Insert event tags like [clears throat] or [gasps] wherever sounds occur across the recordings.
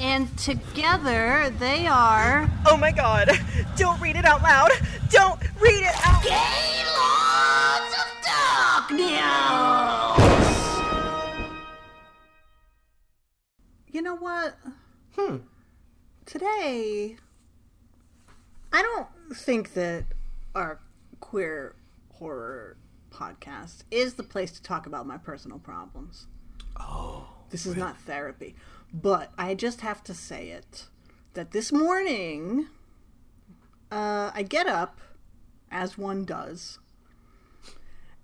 And together they are. Oh my god! Don't read it out loud! Don't read it out Gay Lords of Darkness! You know what? Hmm. Today, I don't think that our queer horror podcast is the place to talk about my personal problems. Oh. This is not therapy. But I just have to say it that this morning, uh, I get up, as one does,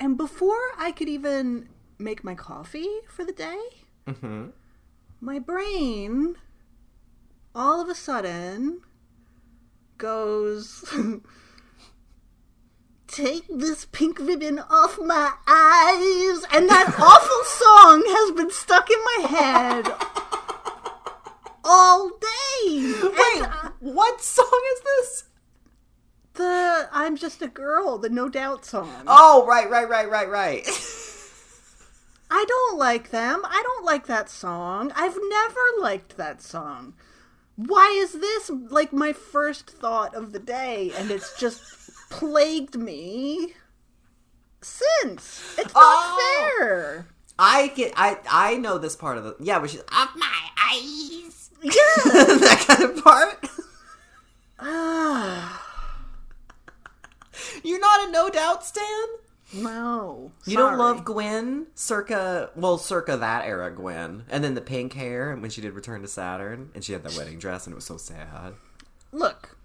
and before I could even make my coffee for the day, Mm-hmm. my brain all of a sudden goes [laughs] take this pink ribbon off my eyes and that [laughs] awful song has been stuck in my head all day Wait, And, uh, what song is this? the i'm just a girl the no doubt song Oh, right, right, right, right, right. I don't like them. I don't like that song. I've never liked that song. Why is this like my first thought of the day and it's just plagued me since? It's not Oh. fair. I get, I, I know this part of the, yeah, which is off my eyes. Yeah. [laughs] that kind of part. [sighs] You're not a no doubt stan. no. You don't love Gwen, circa well, circa that era Gwen, and then the pink hair, and when she did Return to Saturn, and she had that wedding dress, and it was so sad. Look,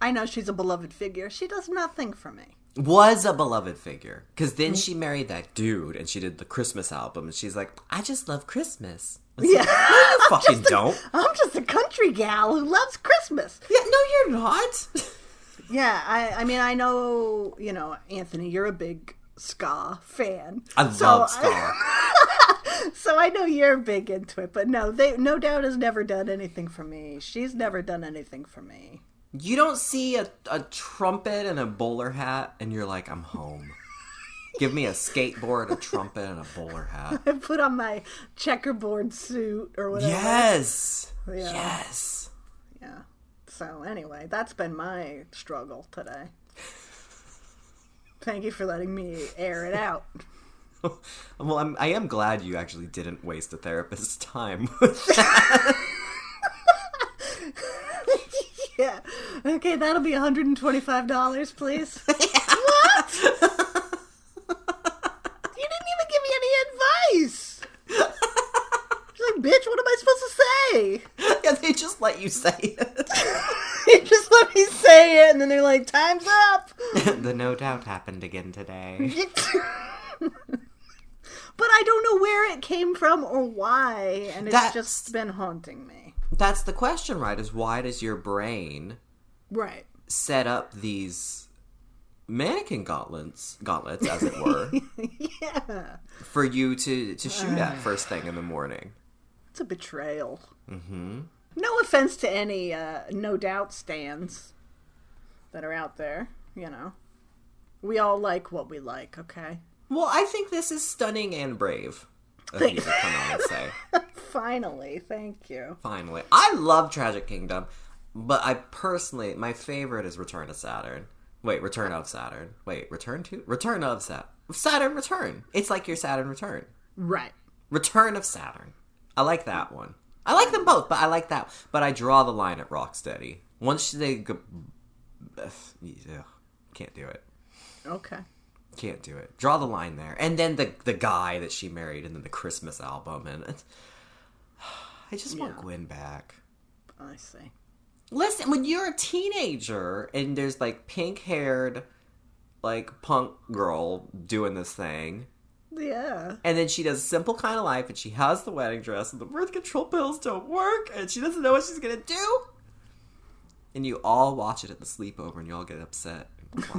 I know she's a beloved figure. She does nothing for me. Was a beloved figure because then mm. she married that dude, and she did the Christmas album, and she's like, I just love Christmas. It's like, Yeah. no, you [laughs] fucking don't. I'm just a country gal who loves Christmas. Yeah, no, you're not. [laughs] Yeah, I, I mean, I know, you know, Anthony, you're a big ska fan. I So love ska. [laughs] So I know you're big into it, but no, they no doubt has never done anything for me. She's never done anything for me. You don't see a, a trumpet and a bowler hat, and you're like, I'm home. Give me a skateboard, a trumpet, and a bowler hat. I [laughs] put on my checkerboard suit or whatever. Yes. Yeah. Yes. Yeah. So anyway, that's been my struggle today. Thank you for letting me air it out. [laughs] Well, I'm, I am glad you actually didn't waste a therapist's time [laughs] with that. yeah. Okay, that'll be $125, please. What? You didn't even give me She's like, bitch, what am I supposed to say? yeah, they just let you say it. [laughs] They just let me say it, and then they're like, time's up. [laughs] the no doubt happened again today. [laughs] but I don't know where it came from or why, and it's That's- just been haunting me. That's the question, right? Is why does your brain Right. set up these mannequin gauntlets, gauntlets, as it were, [laughs] Yeah. for you to to shoot at [sighs] first thing in the morning? It's a betrayal. Mm-hmm. No offense to any uh, no doubt stands that are out there, you know. We all like what we like, okay? Well, I think this is stunning and brave of you come on and say. [laughs] Finally, thank you. Finally, I love Tragic Kingdom, but I personally, my favorite is Return to Saturn. Wait, Return of Saturn. Wait, Return to Return of Sat Saturn Return. It's like your Saturn Return. Right. Return of Saturn. I like that one. I like them both, but I like that. But I draw the line at Rocksteady. Once they go, ugh, [sighs] can't do it. Okay. Can't do it. Draw the line there. And then the the guy that she married, and then the Christmas album, and [sighs] I just want Yeah. Gwen back. I see. Listen, when you're a teenager and there's like pink haired, like punk girl doing this thing, Yeah. and then she does simple kind of life, and she has the wedding dress, and the birth control pills don't work, and she doesn't know what she's gonna do, and you all watch it at the sleepover, and you all get upset. [laughs]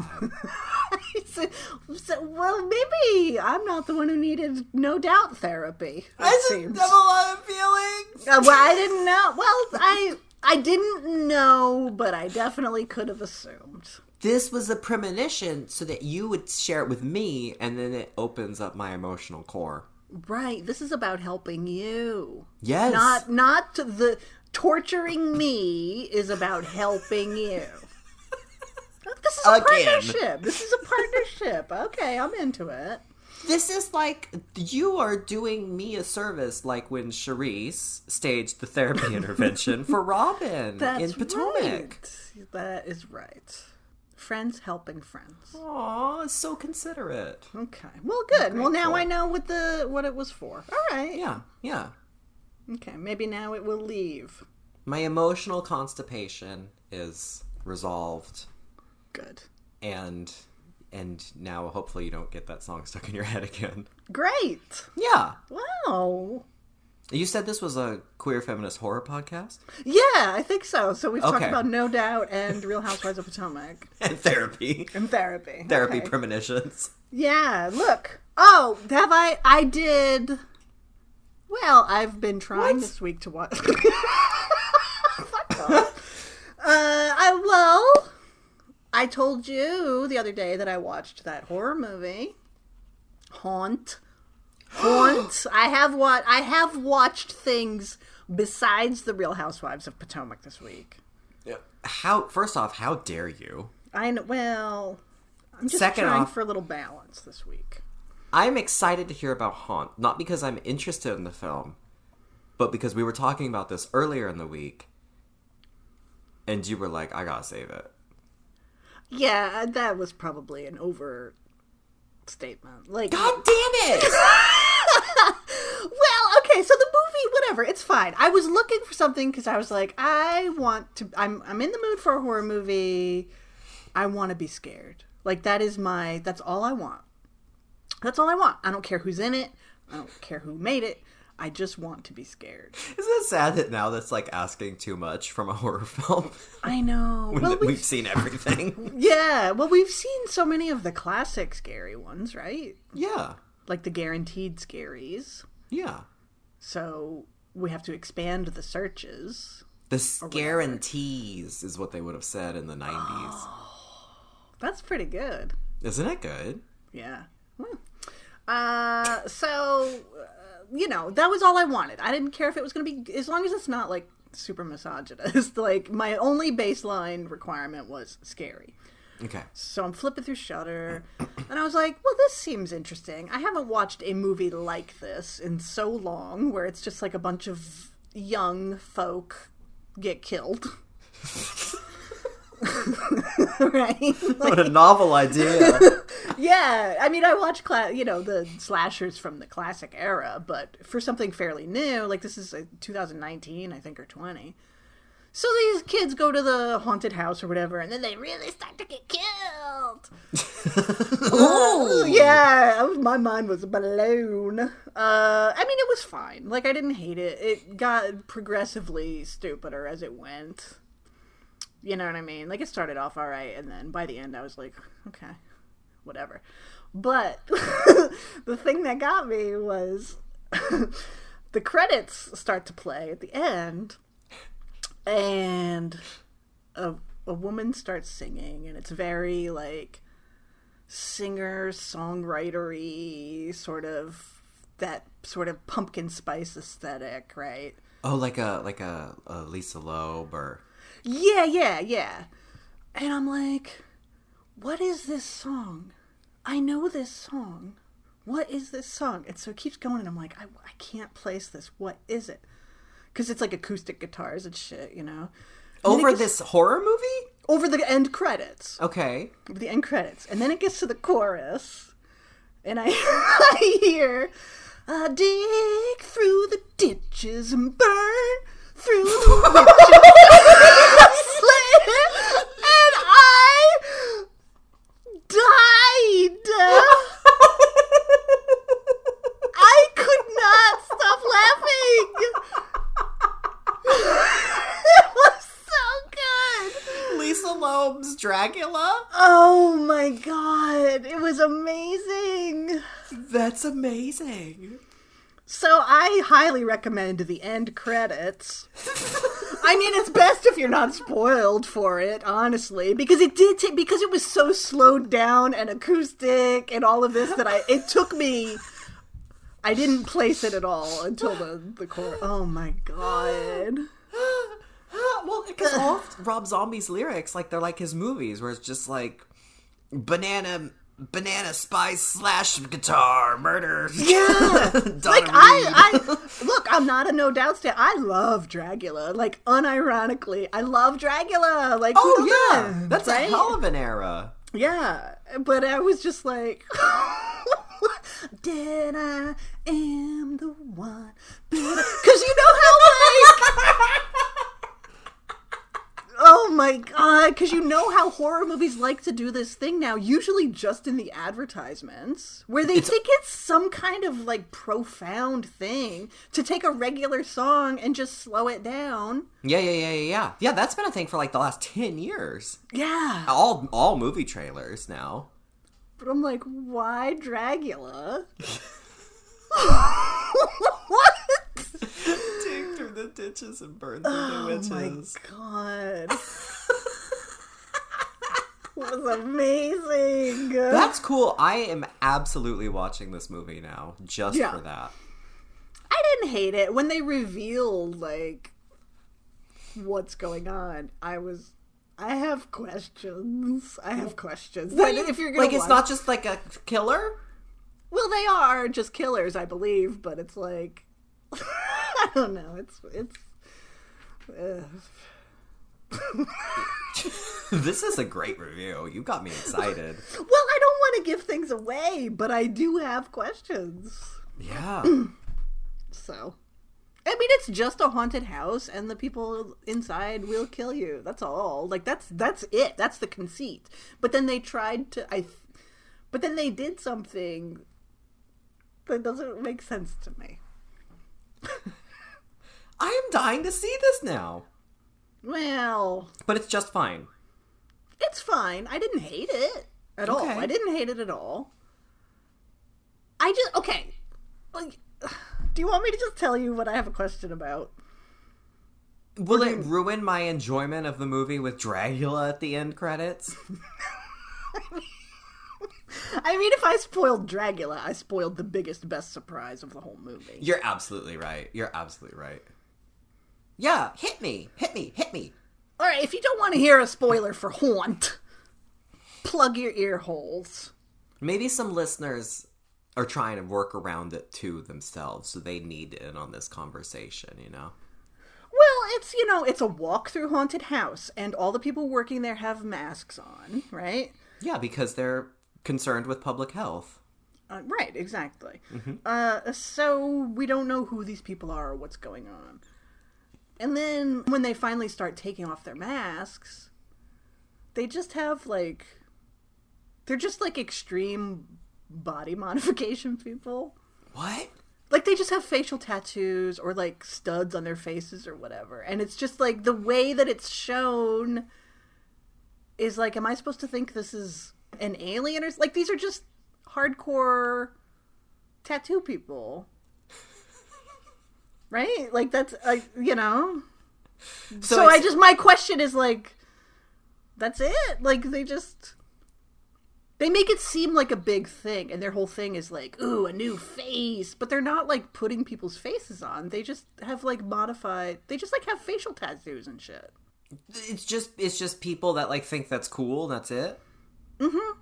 So- so- well, maybe I'm not the one who needed no doubt therapy. I just seems. have a lot of feelings. Uh, well, I didn't know. Well, I I didn't know, but I definitely could have assumed. This was a premonition so that you would share it with me, and then it opens up my emotional core. Right. This is about helping you. Yes. Not not the torturing me is about helping you. [laughs] This is a Again. partnership. This is a partnership. Okay, I'm into it. This is like you are doing me a service, like when Charrisse staged the therapy [laughs] intervention for Robyn That's in Potomac. right. That is right. Friends helping friends. Aw, so considerate. Okay. Well, good. Well, now. I know what the what it was for. All right. Yeah, yeah. Okay. Maybe now it will leave. My emotional constipation is resolved, Good. and and now hopefully you don't get that song stuck in your [laughs] head again. Great. Yeah. Wow. You said this was a queer feminist horror podcast Yeah, I think so. So we've talked about No [laughs] Doubt and Real Housewives of Potomac and therapy, and therapy. therapy Okay. premonitions. Yeah, look. Oh, have I? I did. Well, I've been trying What? this week to watch. [laughs] Fuck off. Uh, I well, I told you the other day that I watched that horror movie, Haunt. [gasps] Haunt. I have what I have watched things besides the Real Housewives of Potomac this week. How? First off, how dare you? I know. Well, I'm just Second trying off- for a little balance this week. I'm excited to hear about Haunt, not because I'm interested in the film, but because we were talking about this earlier in the week, and you were like, "I gotta save it." Yeah, that was probably an overstatement. Like, God damn it! [laughs] well, okay, so the movie, whatever, it's fine. I was looking for something because I was like, I want to. I'm I'm in the mood for a horror movie. I want to be scared. Like that is my. That's all I want. That's all I want. I don't care who's in it. I don't care who made it. I just want to be scared. Isn't it sad that now that's like asking too much from a horror [laughs] film? I know. well, we've we've, seen everything. [laughs] yeah. Well, we've seen so many of the classic scary ones, right? yeah, Like the guaranteed scaries. yeah. So we have to expand the searches. The guarantees is what they would have said in the '90s. [gasps] That's pretty good. Isn't it good? Yeah. Hmm. Uh, so, you know, that was all I wanted. I didn't care if it was going to be, as long as it's not like super misogynist. [laughs] like, my only baseline requirement was scary. Okay. So I'm flipping through Shudder, [clears throat] and I was like, "Well, this seems interesting. I haven't watched a movie like this in so long, where it's just like a bunch of young folk get killed." [laughs] [laughs] right? What a novel idea. [laughs] Yeah, I mean, I watch, cla- you know, the slashers from the classic era, but for something fairly new, like this is uh 2019, I think, or 20. So these kids go to the haunted house or whatever, and then they really start to get killed. [laughs] oh Yeah, was- my mind was blown. Uh, I mean, it was fine. Like, I didn't hate it. It got progressively stupider as it went. You know what I mean? Like, it started off all right, and then by the end, I was like, okay, whatever. But [laughs] the thing that got me was [laughs] the credits start to play at the end, and a, a woman starts singing, and it's very like singer songwritery sort of that sort of pumpkin spice aesthetic, right? Oh, like a like a, a Lisa Loeb or Yeah, yeah, yeah. And I'm like, what is this song? I know this song. What is this song? And so it keeps going, and I'm like, I, I can't place this. What is it? Because it's like acoustic guitars and shit, you know? And then it over gets- this horror movie. Over the end credits. Okay. Over the end credits. And then it gets to the chorus, and I, [laughs] I hear, I dig through the ditches and burn through the witches. and I died. I could not stop laughing. it was so good. Lisa Loeb Gomes Dragula? Oh my god, it was amazing. That's amazing. So I highly recommend the end credits. I mean, it's best if you're not spoiled for it, honestly, because it did take because it was so slowed down and acoustic and all of this that I it took me. I didn't place it at all until the the core. Oh my god! [gasps] well, because all Rob Zombie's lyrics, like they're like his movies, where it's just like banana, banana spice slash guitar murder. Yeah, [laughs] like I, I [laughs] look. I'm not a no doubt stan. I love Dragula. Like unironically, I love Dragula. Like Oh yeah, that's right? a hell of an era. Yeah, but I was just like, [laughs] did I am the one? Because you know how like. Oh my god, because you know how horror movies like to do this thing now, usually just in the advertisements, where they think it's some kind of like profound thing to take a regular song and just slow it down. Yeah, yeah, yeah, yeah, yeah. Yeah, that's been a thing for like the last ten years. Yeah. All all movie trailers now. But I'm like, why Dragula? [laughs] [laughs] what? The ditches and burn through Oh the witches. Oh my god. [laughs] it was amazing. That's cool. I am absolutely watching this movie now just Yeah. for that. I didn't hate it when they revealed like what's going on. I was I have questions. I have questions. But if you're gonna like, it's not just like a killer. well, they are just killers, I believe. But it's like [laughs] [laughs] I don't know. It's it's. Uh, [laughs] this is a great review. You got me excited. well, I don't want to give things away, but I do have questions. yeah. [clears throat] So, I mean, it's just a haunted house, and the people inside will kill you. That's all. Like that's that's it. That's the conceit. But then they tried to. I. But then they did something that doesn't make sense to me. [laughs] I am dying to see this now. Well, But it's just fine. it's fine. I didn't hate it at all. I didn't hate it at all. I just okay. Like, [sighs] do you want me to just tell you what I have a question about? Will it ruin my enjoyment of the movie with Dragula at the end credits? [laughs] I mean, if I spoiled Dragula, I spoiled the biggest, best surprise of the whole movie. You're absolutely right. You're absolutely right. Yeah, hit me. Hit me. Hit me. All right, if you don't want to hear a spoiler for Haunt, plug your ear holes. Maybe some listeners are trying to work around it to themselves, so they need in on this conversation, you know? Well, it's you know, it's a walk through haunted house, and all the people working there have masks on, right? Yeah, because they're concerned with public health. Uh, right, exactly. Uh, so we don't know who these people are or what's going on. And then when they finally start taking off their masks, they just have like they're just like extreme body [laughs] modification people. What? Like they just have facial tattoos or like studs on their faces or whatever. And it's just like the way that it's shown is like am I supposed to think this is an alien or like these are just hardcore tattoo people. Right? Like that's like you know. So, I just my question is like that's it. Like they just they make it seem like a big thing and their whole thing is like ooh a new face but they're not like putting people's faces on they just have like modified they just like have facial tattoos and shit It's just it's just people that like think that's cool, that's it. Mm-hmm.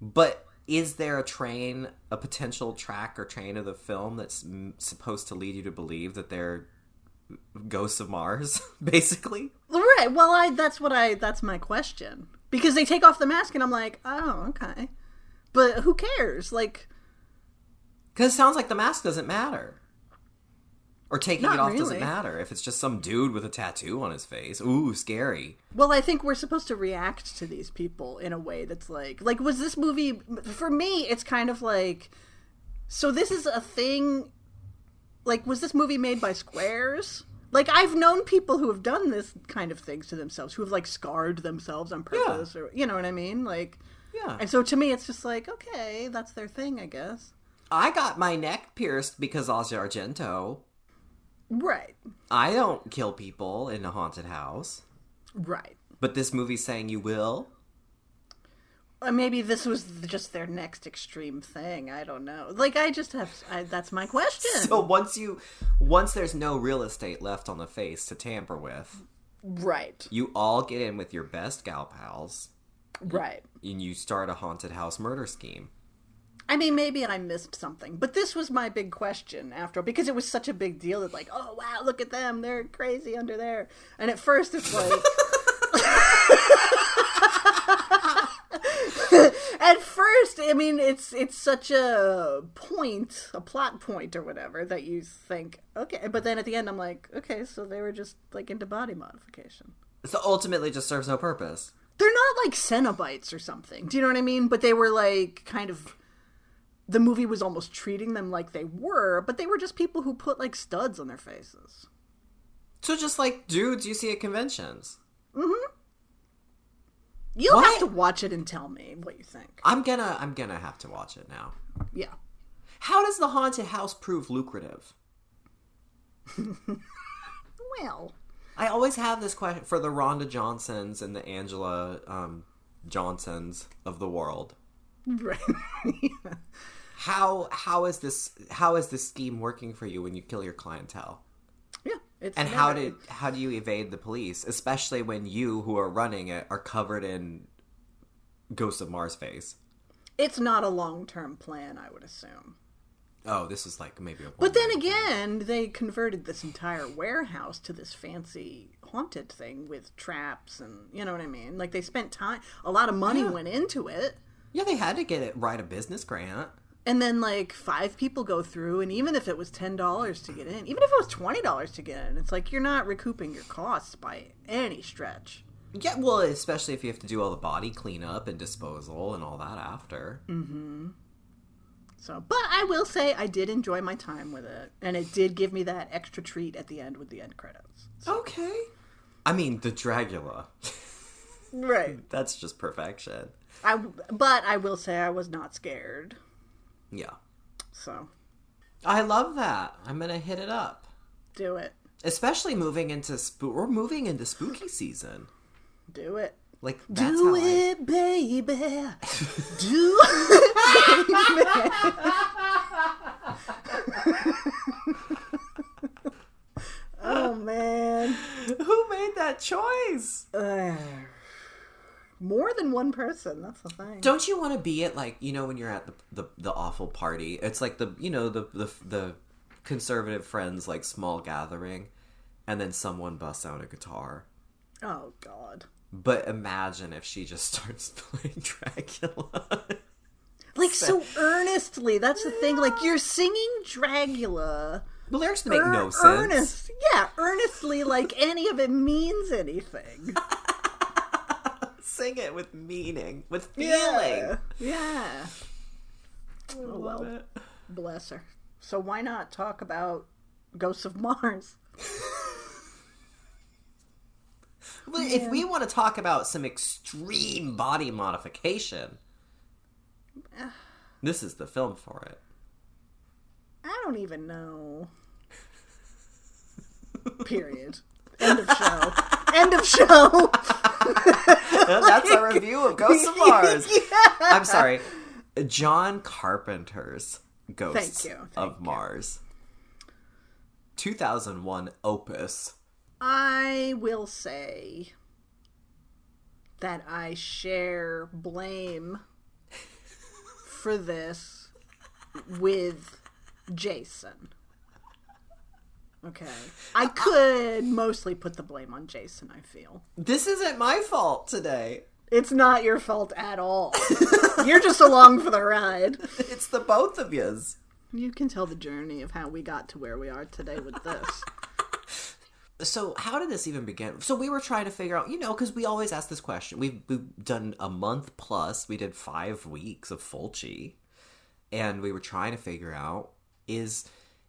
But is there a train, a potential track or train of the film that's mm, supposed to lead you to believe that they're ghosts of Mars, [laughs] basically? right well i that's what i that's my question because they take off the mask and i'm like oh okay but who cares like Because it sounds like the mask doesn't matter. Or taking Not it off doesn't matter. If it's just some dude with a tattoo on his face. Ooh, scary. Well, I think we're supposed to react to these people in a way that's like, like, was this movie for me? It's kind of like, so this is a thing. Like, was this movie made by Squares? Like I've known people who have done this kind of things to themselves, who have like scarred themselves on purpose, or you know what I mean, like. Yeah. And so to me, it's just like, okay, that's their thing, I guess. I got my neck pierced because Asia Argento. Right. I don't kill people in a haunted house. Right. But this movie's saying you will. Or maybe this was just their next extreme thing. I don't know. Like I just have. I, that's my question. So once you, once there's no real estate left on the face to tamper with, right. you all get in with your best gal pals, Right. and you start a haunted house murder scheme. I mean, maybe I missed something, but this was my big question after because it was such a big deal. That like, oh wow, look at them, they're crazy under there. And at first, it's like, [laughs] at first, I mean, it's it's such a point, a plot point or whatever that you think, okay, but then at the end, I'm like, okay, so they were just like into body modification. So ultimately, it just serves no purpose. They're not like Cenobites or something. Do you know what I mean? But they were like kind of. The movie was almost treating them like they were, but they were just people who put like studs on their faces. So just like dudes you see at conventions. You'll What? have to watch it and tell me what you think. I'm gonna, I'm gonna have to watch it now. Yeah. How does the haunted house prove lucrative? [laughs] Well, I always have this question for the Rhonda Johnsons and the Angela um, Johnsons of the world. [laughs] right. How how is this how is this scheme working for you when you kill your clientele? yeah. It's And how did how do you evade the police, especially when you who are running it are covered in Ghost of Mars face? It's not a long term plan, I would assume. Oh, this is like maybe a But then again, they converted this entire warehouse to this fancy haunted thing with traps and you know what I mean? Like they spent time a lot of money Yeah. went into it. yeah, they had to get it right a business grant. And then like five people go through and even if it was ten dollars to get in, even if it was twenty dollars to get in, it's like you're not recouping your costs by any stretch. Yeah, well, especially if you have to do all the body cleanup and disposal and all that after. Mm-hmm so, but I will say I did enjoy my time with it, and it did give me that extra treat at the end with the end credits. Okay. I mean, the Dragula. Right. [laughs] That's just perfection. I but I will say I was not scared. Yeah. So, I love that. I'm gonna hit it up. do it. Especially moving into spook. We're moving into spooky season. Do it. Like do how I- it, baby. [laughs] Do it. baby. [laughs] oh man. Who made that choice? Ugh. More than one person, that's the thing. Don't you want to be at like you know when you're at the, the the awful party? It's like the you know the the the conservative friends like small gathering, and then someone busts out a guitar. Oh god. But imagine if she just [laughs] starts playing Dragula. Like so earnestly. That's the thing. Like you're singing Dragula. the lyrics make ear- no sense. Earnest. Yeah, earnestly like any of it means anything. [laughs] Sing it with meaning, with feeling. Yeah. Oh Love well. it. Bless her. So why not talk about Ghosts of Mars? [laughs] Well, if we want to talk about some extreme body modification, [sighs] this is the film for it. I don't even know. Period. End of show. End of show. [laughs] That's our review of Ghosts of Mars. [laughs] I'm sorry, John Carpenter's Ghosts Thank you, of. Mars, 2001 opus. I will say that I share blame for this with Jason. Okay. I could mostly put the blame on Jason, I feel. This isn't my fault today. It's not your fault at all. You're just along for the ride. [laughs] It's the both of yous. You can tell the journey of how we got to where we are today with this. [laughs] So, how did this even begin? So, we were trying to figure out, you know, because we always ask this question. We've, we've done a month plus, we did five weeks of Fulci, and we were trying to figure out is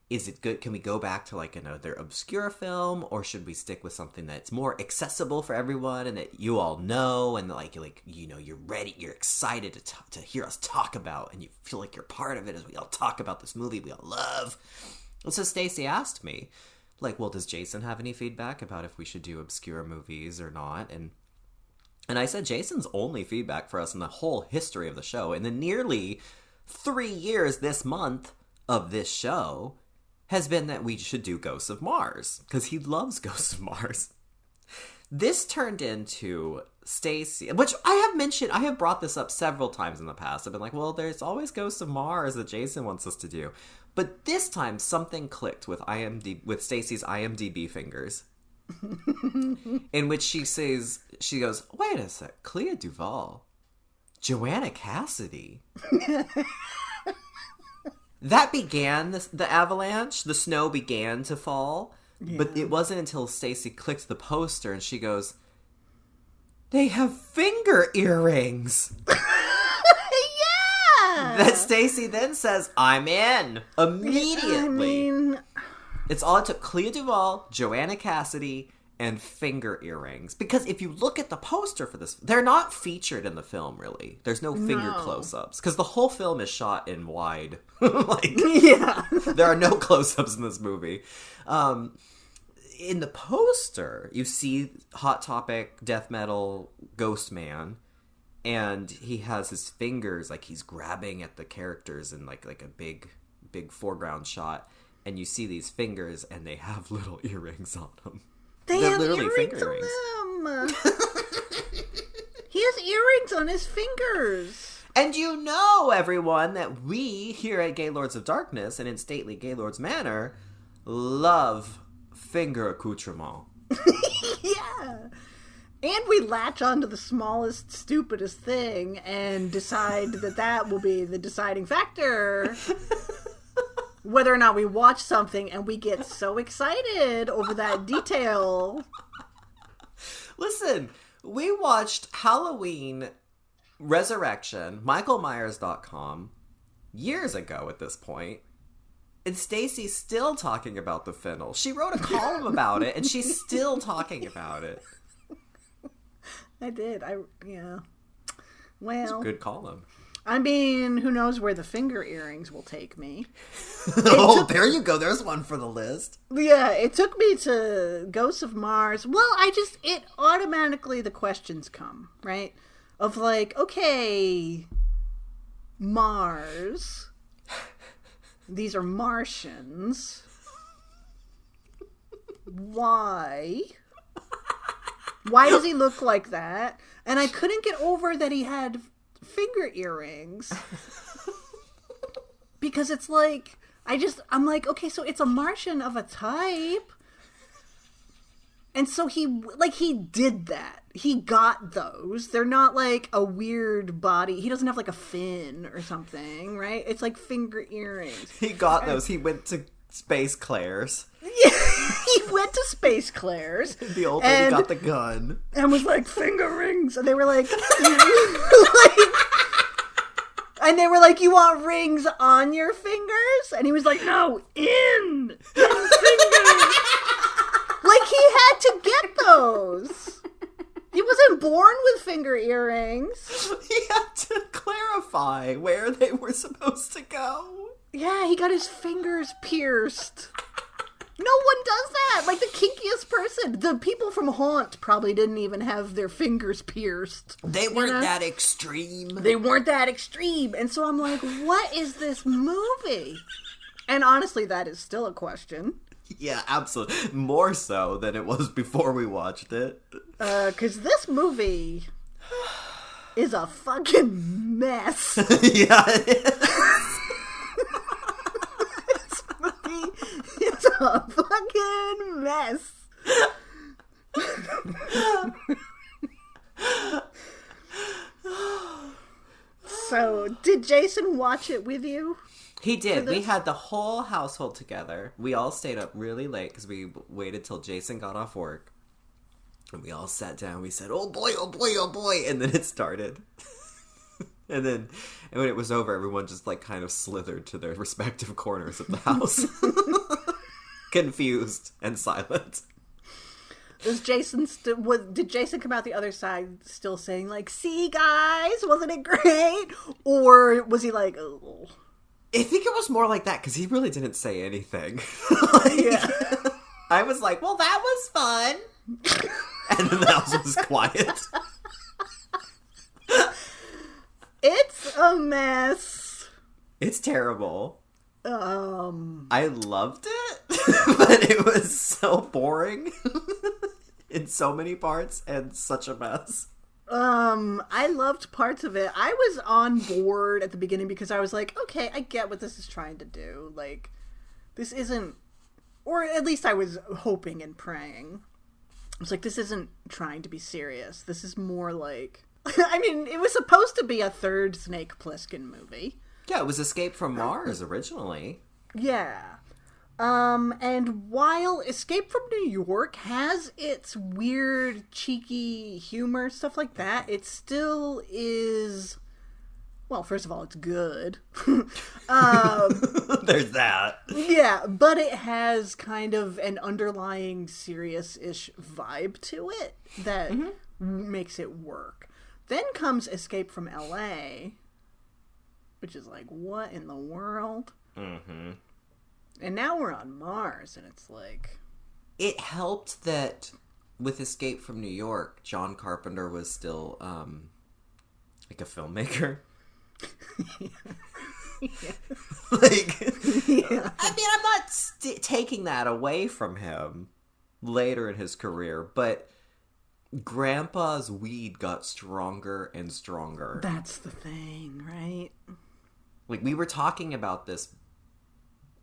is it good? Can we go back to like another obscure film, or should we stick with something that's more accessible for everyone and that you all know and like like you know you're ready, you're excited to to hear us talk about, and you feel like you're part of it as we all talk about this movie we all love. And so Stacy asked me, like, well, does Jason have any feedback about if we should do obscure movies or not? And and I said Jason's only feedback for us in the whole history of the show, in the nearly three years this month of this show, has been that we should do Ghosts of Mars because he loves [laughs] Ghosts of Mars. This turned into Stacy, which I have mentioned, I have brought this up several times in the past. I've been like, well, there's always Ghosts of Mars that Jason wants us to do. But this time something clicked with IMDb with Stacy's IMDb fingers. [laughs] in which she says she goes, Wait a sec, Clea DuVall. Joanna Cassidy. [laughs] that began the, the avalanche. The snow began to fall, but it wasn't until Stacy clicked the poster and she goes, "They have finger earrings." [laughs] yeah. that Stacy then says, "I'm in immediately." I mean, It's all it took: Clea DuVall, Joanna Cassidy, and finger earrings. Because if you look at the poster for this, they're not featured in the film. Really, there's no finger No. close-ups because the whole film is shot in wide. [laughs] like yeah. there are no [laughs] close-ups in this movie. Um, in the poster, you see Hot Topic, death metal, Ghost Man, and he has his fingers like he's grabbing at the characters in like like a big big foreground shot, and you see these fingers and they have [laughs] little earrings on them. They They're have literally earrings finger earrings. on them. [laughs] he has earrings on his fingers. And you know, everyone, that we here at Gaylords of Darkness and in stately Gaylords Manor love finger accoutrement. [laughs] Yeah. And we latch onto the smallest, stupidest thing and decide that that will be the deciding factor. [laughs] Whether or not we watch something and we get so excited over that detail. Listen, we watched Halloween Resurrection, michaelmyers.com, years ago at this point. And Stacy's still talking about the fennel. She wrote a column about it and she's still talking about it. I did. I, yeah. Well, Good column. I mean, who knows where the finger earrings will take me. [laughs] oh, there you go. There's one for the list. Yeah, it took me to Ghosts of Mars. Well, I just it automatically the questions come, right? Of like, okay, Mars. These are Martians. Why? Why does he look like that? And I couldn't get over that he had finger earrings. [laughs] because it's like I just I'm like, okay, so it's a Martian of a type. And so he like he did that. He got those. They're not like a weird body. He doesn't have like a fin or something, right? It's like finger earrings. He got those. He went to Space Claire's. Yeah, [laughs] he went to Space Claire's. [laughs] The old lady And- got the gun. and was like finger rings, and they were like, like- and they were like, "You want rings on your fingers?" And he was like, "No, in, in fingers." [laughs] like he had to get those. He wasn't born with finger earrings. He had to clarify where they were supposed to go. Yeah, he got his fingers pierced. No one does that. Like the kinkiest person. The people from Haunt probably didn't even have their fingers pierced. They weren't know? that extreme. they weren't that extreme. And so I'm like, what is this movie? And honestly, that is still a question. yeah, absolutely. More so than it was before we watched it. Uh, Because this movie is a fucking mess. [laughs] yeah, is. it's a fucking mess. so, did Jason watch it with you? He did. We had the whole household together. We all stayed up really late because we waited till Jason got off work. And we all sat down. We said, "Oh boy, oh boy, oh boy!" And then it started. [laughs] [laughs] and then, and when it was over, everyone just like kind of slithered to their respective corners of the house. [laughs] confused and silent. Was Jason st- was, did Jason come out the other side still saying like, "See guys, wasn't it great?" Or was he like, "Oh, I think it was more like that because he really didn't say anything. Like, [laughs] yeah." I was like, well, that was fun. and then the house was quiet. it's a mess. It's terrible. Um, I loved it, [laughs] but it was so boring [laughs] in so many parts and such a mess. um, I loved parts of it. I was on board at the beginning because I was like, "Okay, I get what this is trying to do. Like, this isn't." Or at least I was hoping and praying. I was like, this isn't trying to be serious. This is more like. [laughs] I mean, it was supposed to be a third Snake Plissken movie. Yeah, it was Escape from Mars originally. Yeah. Um, and while Escape from New York has its weird, cheeky humor, stuff like that, it still is. Well, first of all, it's good. [laughs] um, [laughs] There's that. yeah, but it has kind of an underlying serious ish vibe to it that makes it work. Then comes Escape from LA, which is like, what in the world? Mm-hmm. And now we're on Mars, and it's like, It helped that with Escape from New York, John Carpenter was still um, like a filmmaker. [laughs] [laughs] like, I mean, I'm not st- taking that away from him later in his career, but Grandpa's weed got stronger and stronger. that's the thing, right? Like we were talking about this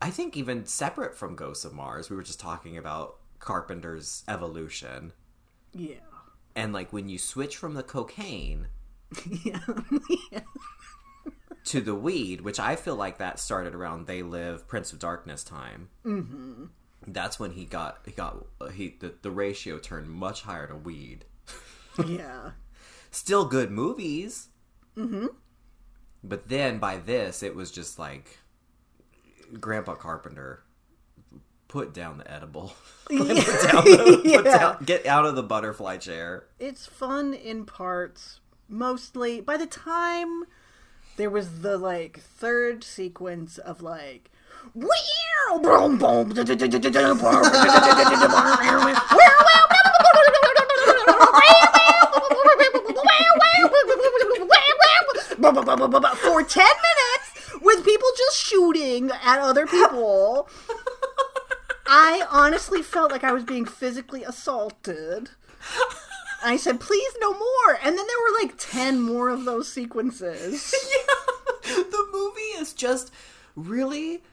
I think even separate from Ghosts of Mars, we were just talking about Carpenter's evolution. Yeah. And like when you switch from the cocaine [laughs] yeah. [laughs] to the weed, which I feel like that started around They Live Prince of Darkness time. Mm-hmm. That's when he got he got uh, he the, the ratio turned much higher to weed. [laughs] yeah. Still good movies. Mm-hmm. But then by this, it was just like Grandpa Carpenter put down the edible. [laughs] put down the, put [laughs] Yeah. down, get out of the butterfly chair. it's fun in parts mostly by the time there was the like third sequence of like "Wow, boom, boom, for 10 minutes with people just shooting at other people I honestly felt like I was being physically assaulted. I said, please, no more. And then there were like 10 more of those sequences. [laughs] yeah. the movie is just really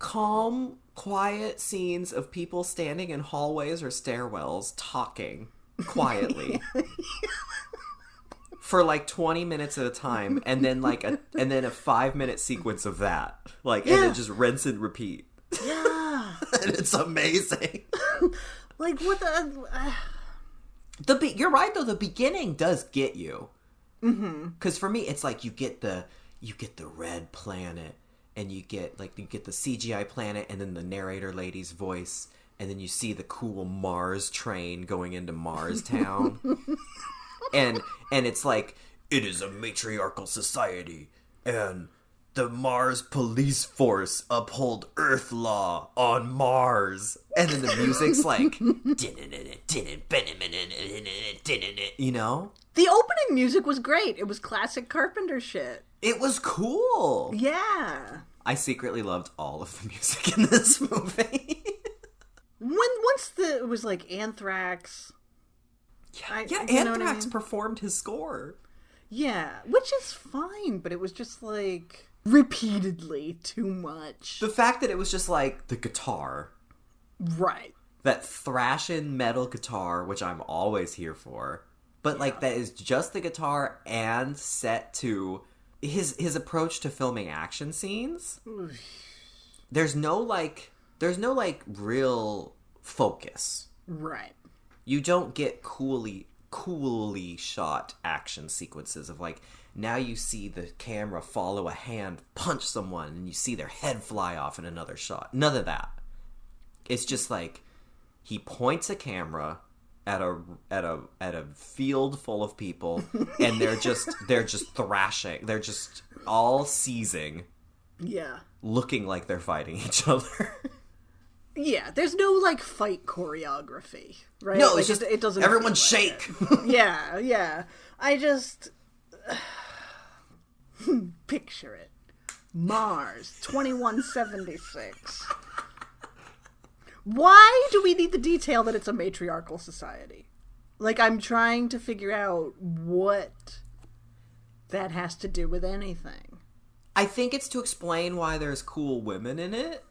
calm, quiet scenes of people standing in hallways or stairwells talking quietly. [laughs] For like 20 minutes at a time and then like a and then a 5 minute sequence of that. Like and Yeah. then just rinse and repeat. yeah. [laughs] And it's amazing. [laughs] Like, what the. Uh, The be- you're right though. The beginning does get you. Because for me, it's like you get the you get the red planet, and you get like you get the CGI planet, and then the narrator lady's voice, and then you see the cool Mars train going into Mars [laughs] Town, and and it's like it is a matriarchal society, and the Mars police force uphold Earth law on Mars. And then the music's like, [laughs] you know? the opening music was great. It was classic Carpenter shit. It was cool. Yeah. I secretly loved all of the [laughs] music in this movie. When once the it was like Anthrax. I- yeah, you know what I Anthrax mean? performed his score. Yeah, which is fine, but it was just like repeatedly too much. The fact that it was just like the guitar, right. that thrashing metal guitar, which I'm always here for, but like that is just the guitar and set to his his approach to filming action scenes. [sighs] There's no like there's no like real focus. Right. You don't get coolly coolly shot action sequences of like now you see the camera follow a hand punch someone and you see their head fly off in another shot. None of that. It's just like he points a camera at a at a at a field full of people [laughs] and they're just they're just thrashing. They're just all seizing, Yeah. looking like they're fighting each other. [laughs] Yeah, there's no like fight choreography, right? no, Like, it's just it, it doesn't. everyone like shake. [laughs] Yeah, yeah. I just [sighs] picture it. Mars, twenty one seventy six. Why do we need the detail that it's a matriarchal society? Like, I'm trying to figure out what that has to do with anything. I think it's to explain why there's cool women in it.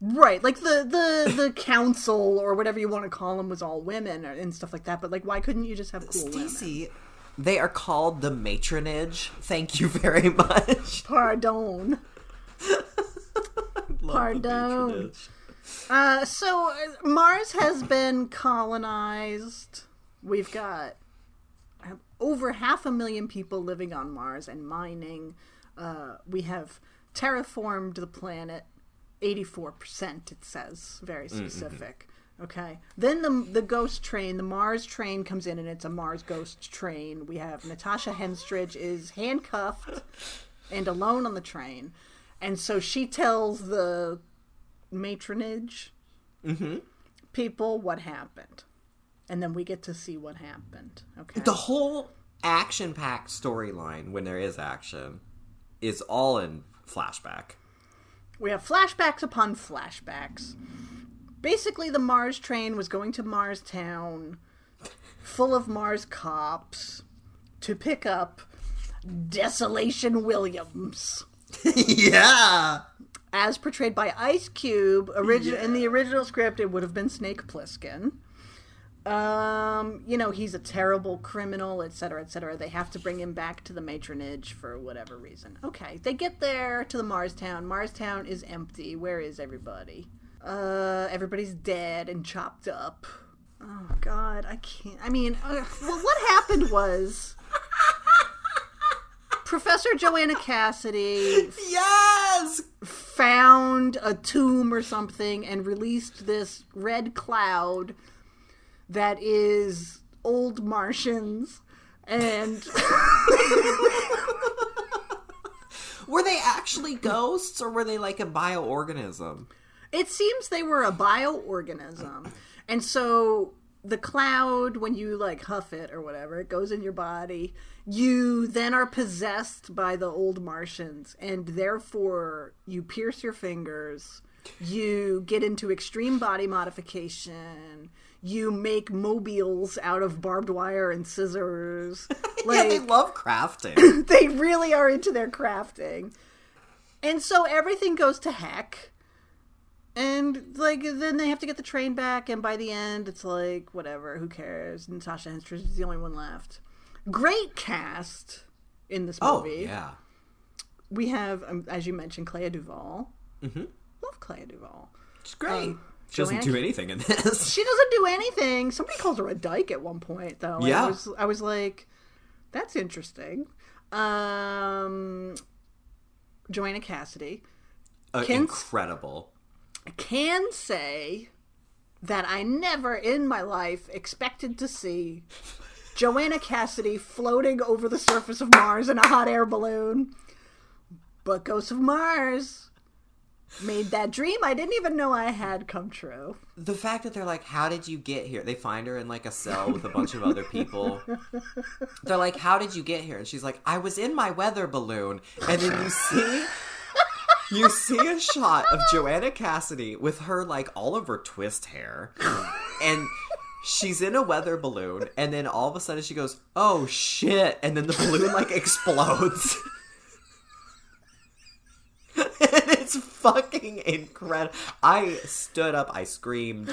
Right, like the the the council or whatever you want to call them was all women and stuff like that. But like, why couldn't you just have cool women? They are called the matronage. Thank you very [laughs] much. Pardon. [laughs] Pardon. Uh, so uh, Mars has been colonized. We've got over half a million people living on Mars and mining. Uh, we have terraformed the planet. 84% it says very specific okay then the the ghost train the mars train comes in and it's a mars ghost train we have natasha henstridge is handcuffed and alone on the train and so she tells the matronage mm-hmm. people what happened and then we get to see what happened okay The whole action packed storyline, when there is action, is all in flashback. We have flashbacks upon flashbacks. Basically, the Mars train was going to Mars Town, full of Mars cops, to pick up Desolation Williams, [laughs] yeah! As portrayed by Ice Cube. Origi- In the original script, it would have been Snake Plissken. Um, you know, he's a terrible criminal, etc., etc. They have to bring him back to the matronage for whatever reason. Okay, they get there to the Mars town. Mars town is empty. Where is everybody? Uh, everybody's dead and chopped up. Oh God, I can't. I mean, uh, well, what happened was [laughs] Professor Joanna Cassidy [laughs] Yes! found a tomb or something and released this red cloud that is old Martians. And [laughs] Were they actually ghosts or were they like a bioorganism? it seems they were a bioorganism. And so the cloud, when you like huff it or whatever, it goes in your body. You then are possessed by the old Martians, and therefore you pierce your fingers. You get into extreme body modification. You make mobiles out of barbed wire and scissors. [laughs] yeah, they love crafting. [laughs] they really are into their crafting. And so everything goes to heck. And like then they have to get the train back, and by the end it's like whatever, who cares? Natasha Henstridge is the only one left. Great cast in this oh, movie. yeah. We have, um, as you mentioned, Clea DuVall. Mm-hmm. Love Clea DuVall. It's great. Um, she doesn't Joanna- do anything in this. She doesn't do anything. Somebody calls her a dyke at one point, though. Yeah. I was, I was like, that's interesting. Um, Joanna Cassidy. Uh, incredible. Can say that I never in my life expected to see Joanna Cassidy floating over the surface of Mars in a hot air balloon. But Ghosts of Mars made that dream I didn't even know I had come true. The fact that they're like, how did you get here? They find her in like a cell with a bunch of other people. They're like, how did you get here? And she's like, I was in my weather balloon. And then you see. You see a shot of Joanna Cassidy with her like Oliver Twist hair, and she's in a weather balloon, and then all of a sudden she goes, "Oh shit!" and then the balloon like explodes. [laughs] and it's fucking incredible. I stood up, I screamed.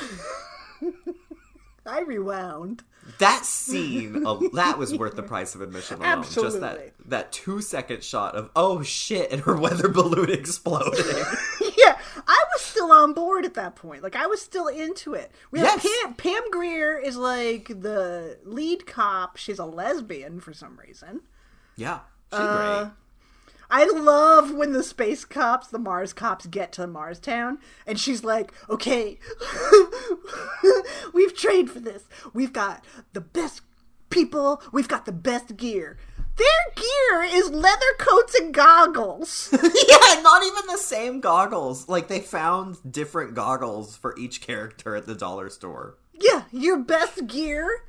I rewound. That scene, oh, that was worth the price of admission alone. Just that that two second shot of oh shit, and her weather balloon [laughs] exploding. [laughs] yeah, I was still on board at that point. Like I was still into it. We have Yes. Pam, Pam Grier is like the lead cop. She's a lesbian for some reason. yeah, she's Uh, great. I love when the space cops, the Mars cops, get to Mars Town, and she's like, "Okay, [laughs] we've trained for this. We've got the best people. We've got the best gear. Their gear is leather coats and goggles. [laughs] [laughs] yeah, not even the same goggles. Like they found different goggles for each character at the dollar store. yeah, your best gear."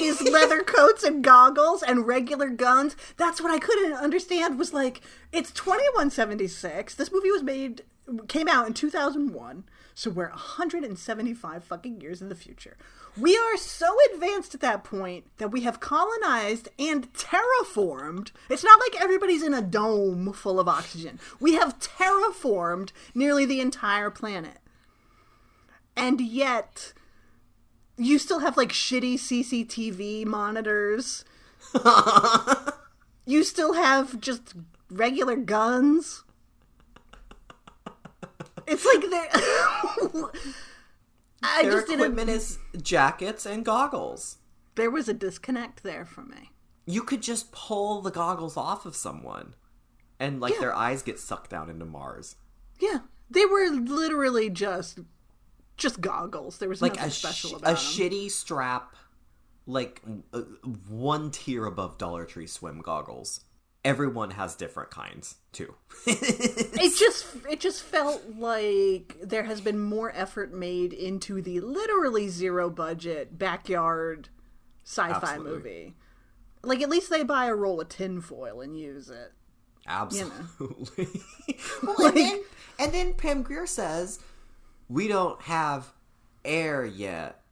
Is leather coats and goggles and regular guns. That's what I couldn't understand was like it's 2176. This movie was made came out in 2001, so we're 175 fucking years in the future. We are so advanced at that point that we have colonized and terraformed. It's not like everybody's in a dome full of oxygen. We have terraformed nearly the entire planet. And yet you still have like shitty CCTV monitors. [laughs] you still have just regular guns. It's like they're. [laughs] I Their just didn't. equipment is jackets and goggles. There was a disconnect there for me. You could just pull the goggles off of someone, and like Yeah. their eyes get sucked down into Mars. Yeah, they were literally just just goggles. There was Like nothing a, special sh- about a them. shitty strap, like uh, one tier above Dollar Tree swim goggles. Everyone has different kinds too. [laughs] it just it just felt like there has been more effort made into the literally zero budget backyard sci-fi Absolutely. movie. Like at least they buy a roll of tinfoil and use it. Absolutely. [laughs] well, and, then, and then Pam Grier says, "We don't have air yet.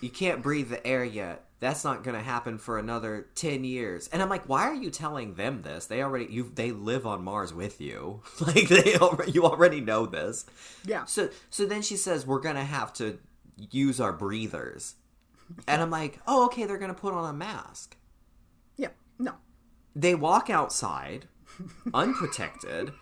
You can't breathe the air yet. That's not going to happen for another ten years." And I'm like, "Why are you telling them this? They already you they live on Mars with you. [laughs] Like they already you already know this." Yeah. So so then she says, "We're going to have to use our breathers." And I'm like, "Oh, okay, they're going to put on a mask." Yeah. No. they walk outside unprotected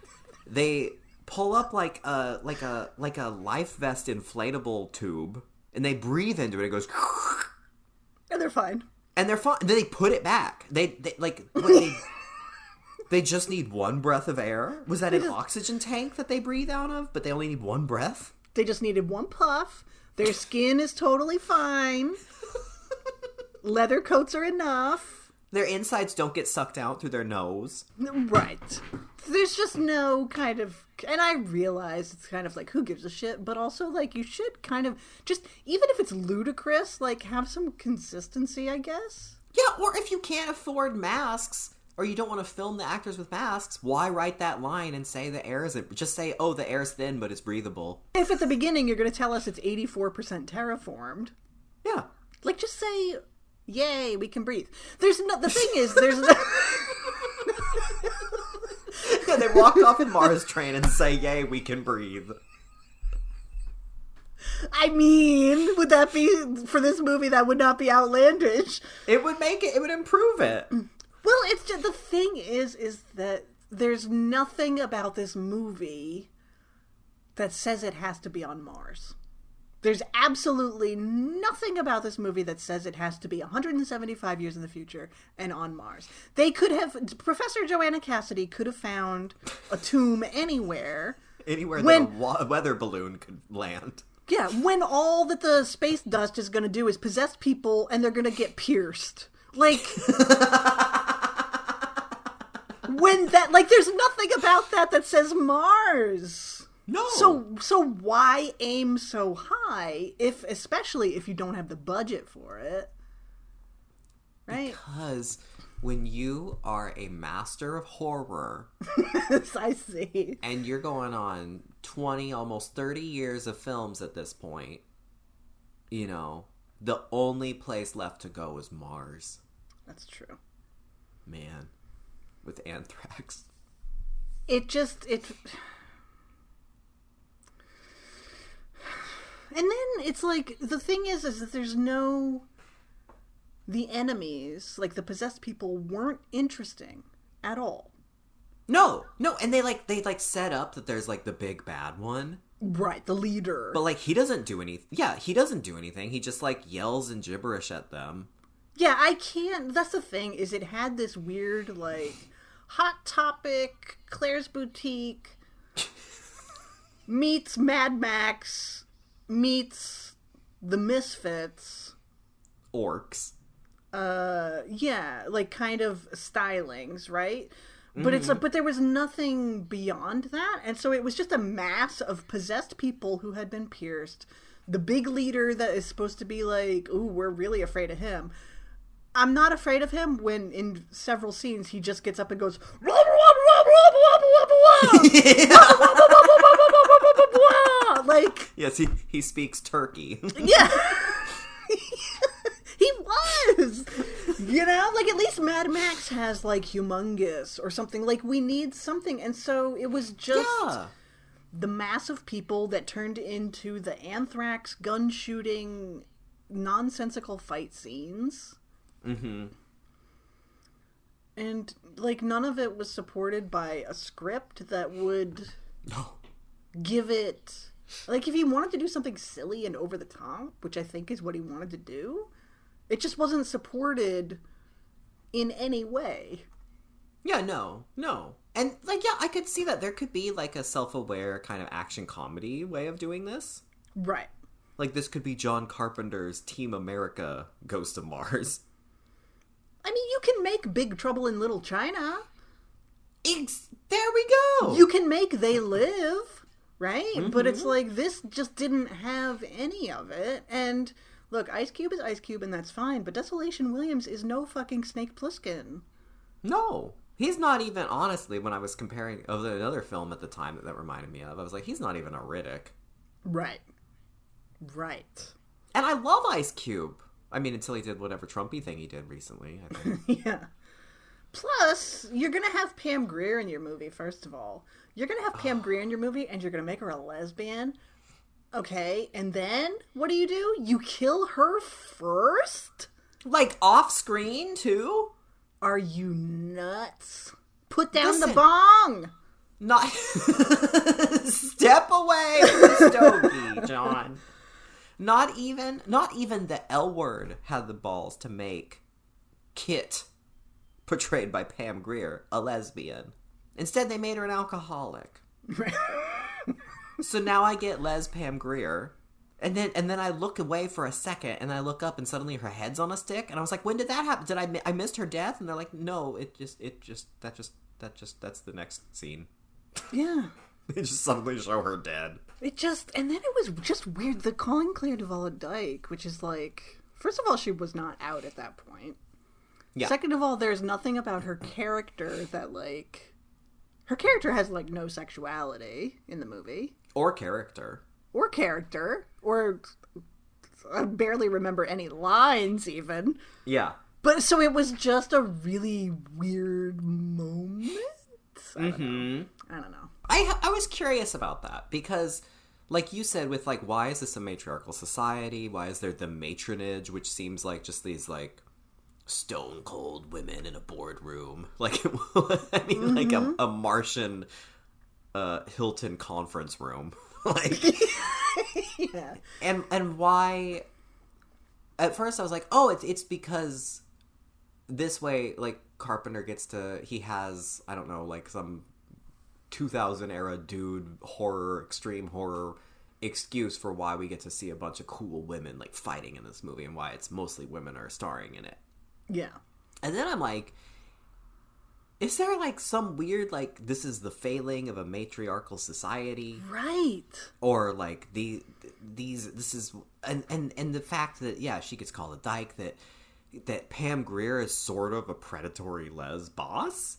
they pull up like a like a like a life vest inflatable tube and they breathe into it it goes [laughs] And they're fine. and they're fine then they put it back they, they like what, they, [laughs] they just need one breath of air was that an oxygen tank that they breathe out of but they only need one breath They just needed one puff. Their skin is totally fine. [laughs] Leather coats are enough. Their insides don't get sucked out through their nose Right. There's just no kind of and I realize it's kind of like who gives a shit, but also like you should kind of just even if it's ludicrous, like have some consistency, I guess. Yeah, or if you can't afford masks or you don't want to film the actors with masks, why write that line and say the air isn't? Just say, oh, the air's thin, but it's breathable. If at the beginning you're going to tell us it's 84% terraformed, Yeah. like just say, "Yay, we can breathe." There's no. The thing is, there's no. Yeah, [laughs] they walk off in Mars train and say, yay, we can breathe. I mean, would that be for this movie? That would not be outlandish. It would make it, it would improve it. Well, it's just the thing is, is that there's nothing about this movie that says it has to be on Mars. There's absolutely nothing about this movie that says it has to be 175 years in the future and on Mars. They could have Professor Joanna Cassidy could have found a tomb anywhere. Anywhere When- that a wa- weather balloon could land. Yeah, when all that the space dust is going to do is possess people and they're going to get pierced. Like [laughs] when that like there's nothing about that that says Mars. No. So so why aim so high if especially if you don't have the budget for it? Right? because when you are a master of horror Yes, [laughs] I see. and you're going on 20 almost 30 years of films at this point you know the only place left to go is mars That's true. man with anthrax it just it and then it's like the thing is is that there's no the enemies like the possessed people weren't interesting at all. No no and they like they like set up that there's like the big bad one. Right the leader. But like he doesn't do anything yeah he doesn't do anything. He just like yells and gibberish at them. Yeah i can't that's the thing is it had this weird like Hot Topic, Claire's Boutique [laughs] meets Mad Max meets the Misfits. Orcs. Uh, yeah, like kind of stylings, right? But it's a but there was nothing beyond that, and so it was just a mass of possessed people who had been pierced. The big leader that is supposed to be like, "Ooh, we're really afraid of him." I'm not afraid of him when in several scenes he just gets up and goes blah blah. Like [laughs] yes, he he speaks Turkey. [laughs] yeah. [laughs] he was you know like at least mad max has like Humungus or something like we need something and so it was just yeah. the mass of people that turned into the anthrax gun shooting nonsensical fight scenes mm-hmm and like none of it was supported by a script that would no give it like if he wanted to do something silly and over the top, which I think is what he wanted to do, it just wasn't supported in any way. Yeah, no, no. And like yeah, I could see that there could be like a self-aware kind of action comedy way of doing this. Right. Like this could be John Carpenter's Team America Ghost of Mars. I mean, you can make Big Trouble in Little China. Ex- there we go. You can make They Live, right? But it's mm-hmm. like this just didn't have any of it. And look, Ice Cube is Ice Cube, and that's fine. But Desolation Williams is no fucking Snake Plissken. No. He's not even honestly when I was comparing of another film at the time that, that reminded me of, I was like, he's not even a Riddick. Right. Right. And I love Ice Cube. I mean, until he did whatever Trumpy thing he did recently. I think. [laughs] Yeah. Plus, you're gonna have Pam Grier in your movie. First of all, you're gonna have Pam [sighs] Grier in your movie, and you're gonna make her a lesbian. Okay, and then what do you do? You kill her first? like off screen too. Are you nuts? Put down Listen. the bong. Not [laughs] step away from the stogie, John. Not even, not even the L word had the balls to make Kit, portrayed by Pam Grier, a lesbian. Instead, they made her an alcoholic. So now I get Les Pam Grier, and then and then I look away for a second, and I look up, and suddenly her head's on a stick, and I was like, "When did that happen? Did I mi- I missed her death?" And they're like, "No, it just it just that just that just that's the next scene." Yeah. [laughs] They just suddenly show her dead. It just and then it was just weird. The calling Claire Duvala Dyke, which is like, first of all, she was not out at that point. Yeah. Second of all, there's nothing about her character that like, her character has like no sexuality in the movie Or character. or character or I barely remember any lines even. Yeah. But so it was just a really weird moment. I don't know. Mm-hmm. I don't know. I I was curious about that because like you said with like why is this a matriarchal society? Why is there the matronage which seems like just these like stone cold women in a boardroom? [laughs] Like I mean like a, a Martian uh Hilton conference room. [laughs] like [laughs] Yeah. and and why at first i was like oh it's it's because this way like carpenter gets to he has i don't know like some 2000 era dude horror extreme horror excuse for why we get to see a bunch of cool women like fighting in this movie and why it's mostly women are starring in it Yeah. and then i'm like is there like some weird like this is the failing of a matriarchal society Right. or like the these this is and and and the fact that yeah she gets called a dyke that that Pam Grier is sort of a predatory les boss.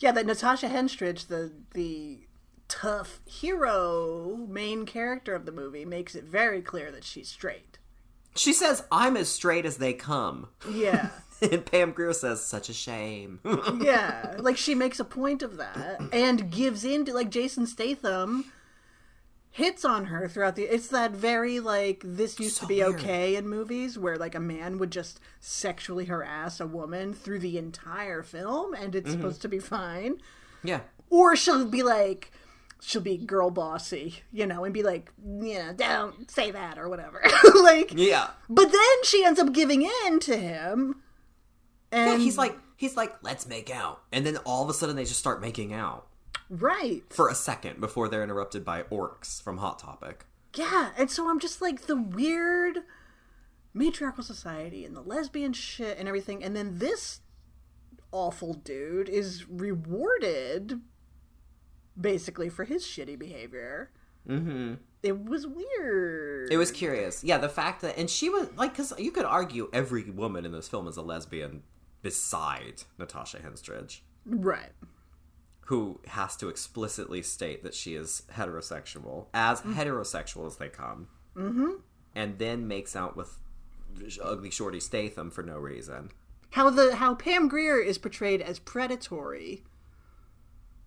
Yeah, that Natasha Henstridge, the the tough hero main character of the movie, makes it very clear that she's straight. She says, "I'm as straight as they come," Yeah. [laughs] and Pam Grier says, "Such a shame." [laughs] yeah. Like she makes a point of that and gives in to like Jason Statham hits on her throughout the it's that very like this used So to be weird. okay in movies where like a man would just sexually harass a woman through the entire film and it's mm-hmm. supposed to be fine. yeah, or she'll be like she'll be girl bossy you know and be like you know don't say that or whatever [laughs] like yeah, but then she ends up giving in to him And yeah, he's like he's like let's make out, and then all of a sudden they just start making out right. for a second before they're interrupted by orcs from Hot Topic. Yeah, and so I'm just like the weird matriarchal society and the lesbian shit and everything, and then this awful dude is rewarded basically for his shitty behavior. Mm-hmm. It was weird. It was curious. Yeah, the fact that, and she was like, because you could argue every woman in this film is a lesbian beside Natasha Henstridge, right. who has to explicitly state that she is heterosexual, as heterosexual as they come, mm-hmm. and then makes out with ugly shorty Statham for no reason. How the how Pam Grier is portrayed as predatory,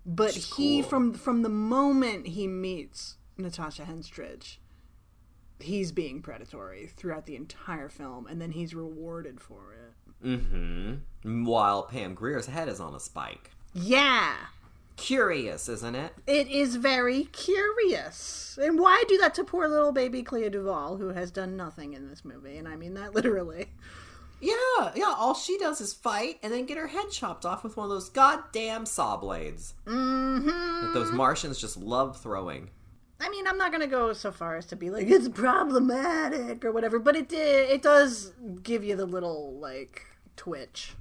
but She's he cool. from from the moment he meets Natasha Henstridge, he's being predatory throughout the entire film, and then he's rewarded for it. Mm-hmm. While Pam Grier's head is on a spike. Yeah, Curious, isn't it? it is very curious. And why do that to poor little baby Clea DuVall, who has done nothing in this movie? And I mean that literally. [laughs] Yeah, yeah. All she does is fight and then get her head chopped off with one of those goddamn saw blades Mm-hmm. that those Martians just love throwing. I mean, I'm not gonna go so far as to be like it's problematic or whatever, but it did. It does give you the little like twitch.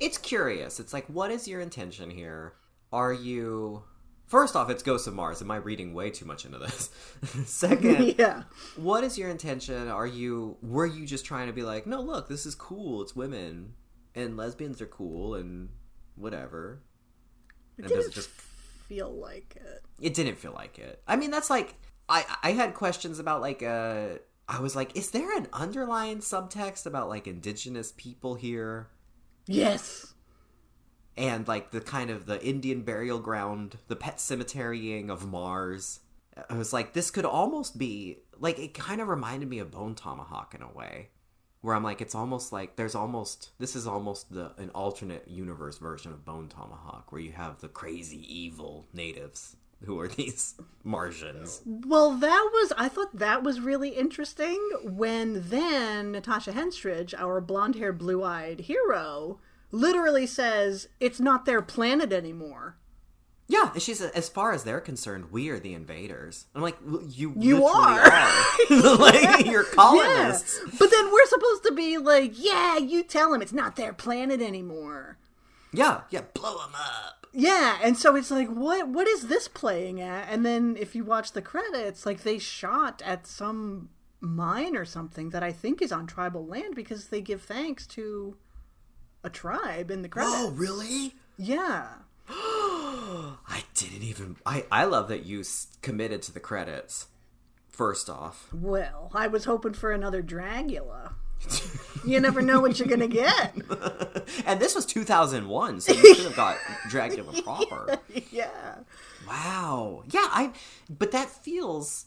It's curious. It's like, what is your intention here? Are you. First off, it's Ghosts of Mars. Am I reading way too much into this? [laughs] Second, [laughs] yeah, what is your intention? Are you. Were you just trying to be like, no, look, this is cool. It's women. And lesbians are cool and whatever. it And does didn't it just feel like it. it didn't feel like it. I mean, that's like I I had questions about like uh I was like, is there an underlying subtext about like indigenous people here Yes, and like the kind of the Indian burial ground, the pet cemeterying of Mars? I was like, this could almost be like it kind of reminded me of Bone Tomahawk in a way. Where I'm like, it's almost like there's almost this is almost the an alternate universe version of Bone Tomahawk, where you have the crazy evil natives who are [laughs] these Martians. Well, that was I thought that was really interesting when then Natasha Henstridge, our blonde-haired, blue-eyed hero, literally says it's not their planet anymore. Yeah, and she's as far as they're concerned, we are the invaders. I'm like, well, you, You are. are. [laughs] [laughs] like you're colonists. Yeah. But then we're supposed to be like, yeah, you tell them it's not their planet anymore. Yeah, yeah, blow them up. Yeah, and so it's like, what what is this playing at? And then if you watch the credits, like they shot at some mine or something that I think is on tribal land because they give thanks to a tribe in the [gasps] oh, credits. Oh, really? Yeah. [gasps] I didn't even. I I love that you committed to the credits. First off, Well, I was hoping for another Dragula. [laughs] you never know what you're gonna get. [laughs] and this was 2001, so you should have got [laughs] Dracula proper. yeah. Wow. Yeah, I but that feels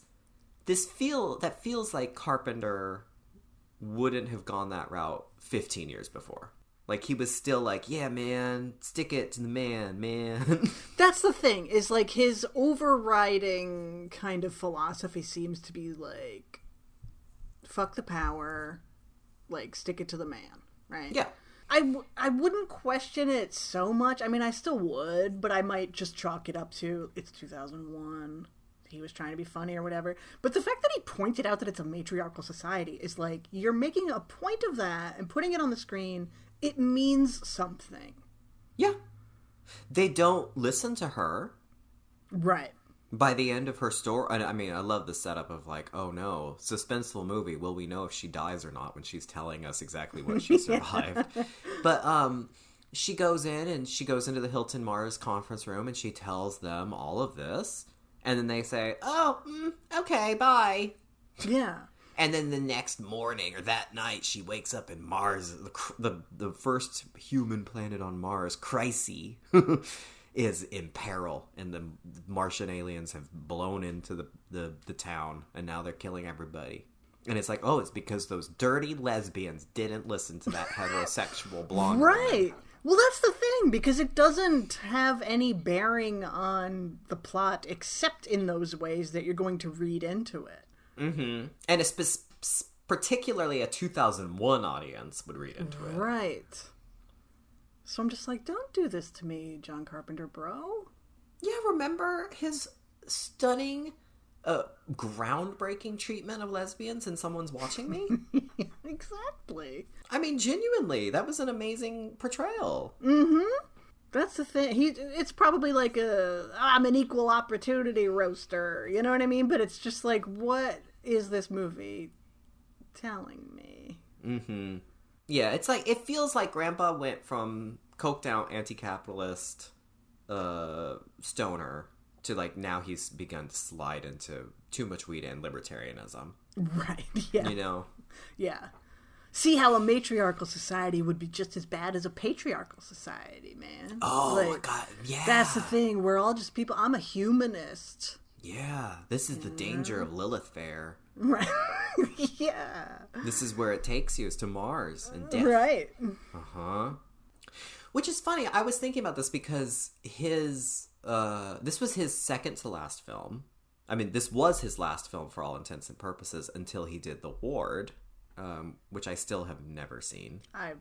this feel that feels like Carpenter wouldn't have gone that route 15 years before. Like he was still like, "Yeah, man, stick it to the man, man." [laughs] That's the thing, is like his overriding kind of philosophy seems to be like fuck the power, like stick it to the man, right? yeah. I, w- I wouldn't question it so much. I mean, I still would, but I might just chalk it up to it's 2001. He was trying to be funny or whatever. But the fact that he pointed out that it's a matriarchal society is like, you're making a point of that and putting it on the screen. It means something. Yeah. They don't listen to her. Right. By the end of her story, I mean, I love the setup of like, oh no, suspenseful movie. Will we know if she dies or not when she's telling us exactly what she [laughs] survived? but um, she goes in and she goes into the Hilton Mars conference room and she tells them all of this, and then they say, oh, mm, okay, bye. Yeah. And then the next morning or that night, she wakes up in Mars, the the, the first human planet on Mars, Chryse, [laughs] is in peril, and the Martian aliens have blown into the, the, the town, and now they're killing everybody. And it's like, oh, it's because those dirty lesbians didn't listen to that [laughs] heterosexual blonde. Right. Well, that's the thing because it doesn't have any bearing on the plot except in those ways that you're going to read into it. Mm-hmm. And it's spe- particularly a 2001 audience would read into it. Right. So I'm just like, don't do this to me, John Carpenter, bro. Yeah, remember his stunning, uh, groundbreaking treatment of lesbians in Someone's Watching Me? [laughs] exactly. I mean, genuinely, that was an amazing portrayal. Mhm. That's the thing. He it's probably like a I'm an equal opportunity roaster, you know what I mean? But it's just like what is this movie telling me? Mm-hmm. Yeah, it's like it feels like Grandpa went from coked out anti-capitalist uh, stoner to like now he's begun to slide into too much weed and libertarianism. Right. [laughs] Yeah. You know? Yeah. See how a matriarchal society would be just as bad as a patriarchal society, man. Oh my god! Yeah, That's the thing. We're all just people. I'm a humanist. Yeah, this is the danger of Lilith Fair. Right. [laughs] yeah. This is where it takes you is to Mars and death. Right. Uh huh. Which is funny. I was thinking about this because his uh, this was his second to last film. I mean, this was his last film for all intents and purposes until he did The Ward, um, which I still have never seen. I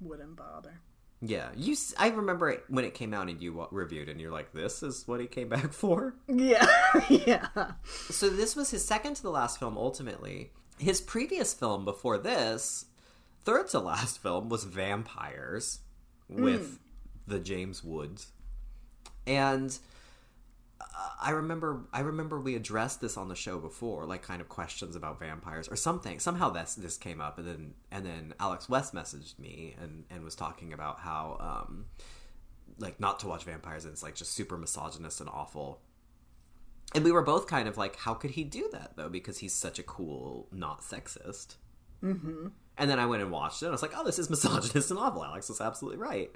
wouldn't bother. Yeah, you. I remember it when it came out and you reviewed, and you're like, "This is what he came [laughs] back for." Yeah. [laughs] yeah. So this was his second to the last film. Ultimately, his previous film before this, third to last film, was Vampires with hmm. the James Woods, and I remember I remember we addressed this on the show before, like kind of questions about vampires or something. Somehow this this came up, and then and then Alex West messaged me and and was talking about how um like not to watch vampires and it's like just super misogynist and awful. And we were both kind of like, how could he do that though? Because he's such a cool, not sexist. Mm-hmm. And then I went and watched it. and I was like, oh, this is [laughs] misogynist and awful. Alex was absolutely right.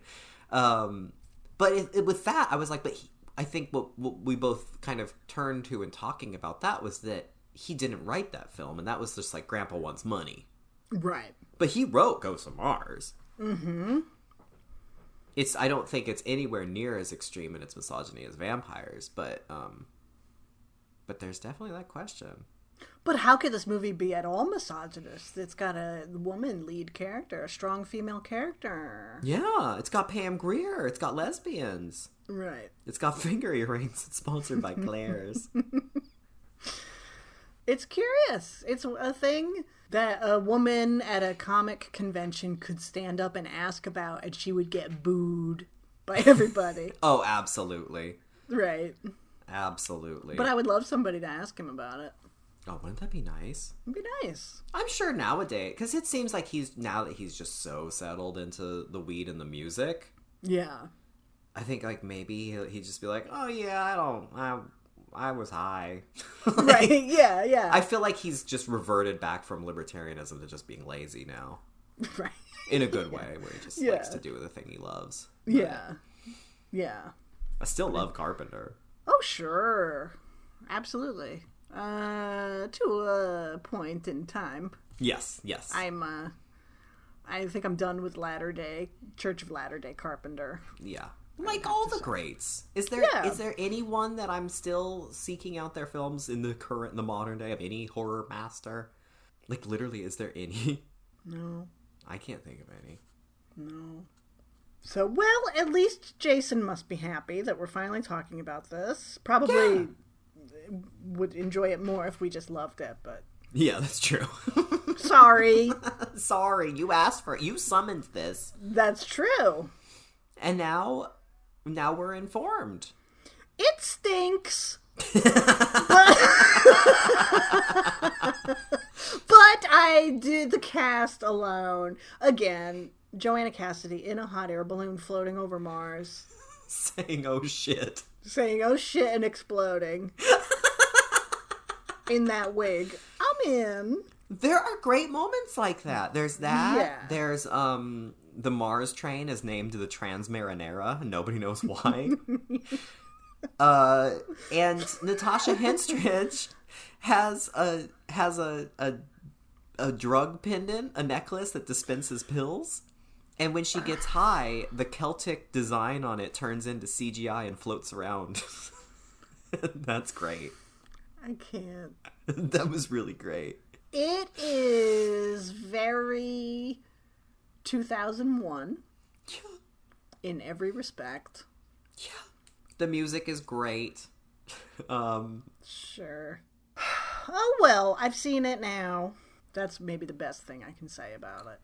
Um, but it, it, with that, I was like, but he, I think what, what we both kind of turned to in talking about that was that he didn't write that film, and that was just like Grandpa wants money. Right. But he wrote Ghosts of Mars. Mm-hmm. It's I don't think it's anywhere near as extreme in its misogyny as vampires, but um but there's definitely that question. But how could this movie be at all misogynist? It's got a woman lead character, a strong female character. Yeah, it's got Pam Grier, it's got lesbians. Right. It's got [laughs] finger earrings. It's sponsored by Claire's. [laughs] It's curious. It's a thing that a woman at a comic convention could stand up and ask about, and she would get booed by [laughs] everybody. oh, absolutely. right. Absolutely. But I would love somebody to ask him about it. oh, wouldn't that be nice? It'd be nice. I'm sure nowadays, because it seems like he's now that he's just so settled into the weed and the music. Yeah. I think like maybe he'll, he'd just be like, "Oh yeah, I don't, I, I was high." [laughs] Right. yeah. Yeah. I feel like he's just reverted back from libertarianism to just being lazy now, [laughs] right. in a good way, where he just Yeah. likes to do the thing he loves. Yeah. Yeah. I still love Carpenter. Oh, sure. Absolutely. Uh, to a point in time. Yes, yes. I'm, uh, I think I'm done with Latter Day, Church of Latter Day Carpenter. yeah. Like all the greats, is there is Yeah. there anyone that I'm still seeking out their films in the current, in the modern day of any horror master? Like literally, is there any? [laughs] No. I can't think of any. No. So, well, at least Jason must be happy that we're finally talking about this. Probably would enjoy it more if we just loved it, but Yeah, that's true. [laughs] sorry. Sorry, you asked for it. You summoned this, That's true. and now, now we're informed. It stinks. [laughs] but I did the cast alone. Again, Joanna Cassidy in a hot air balloon floating over Mars, Saying, "Oh shit." saying, oh shit, and exploding. in that wig. I'm in. There are great moments like that. There's that. Yeah. There's um the Mars train is named the Transmarinera. Nobody knows why. [laughs] uh, and Natasha Henstridge has a has a, a a drug pendant, a necklace that dispenses pills. And when she gets high, the Celtic design on it turns into CGI and floats around. [laughs] That's great. I can't. [laughs] that was really great. It is very 2001. yeah. in every respect. Yeah. The music is great. [laughs] um, Sure. Oh well, I've seen it now. That's maybe the best thing I can say about it.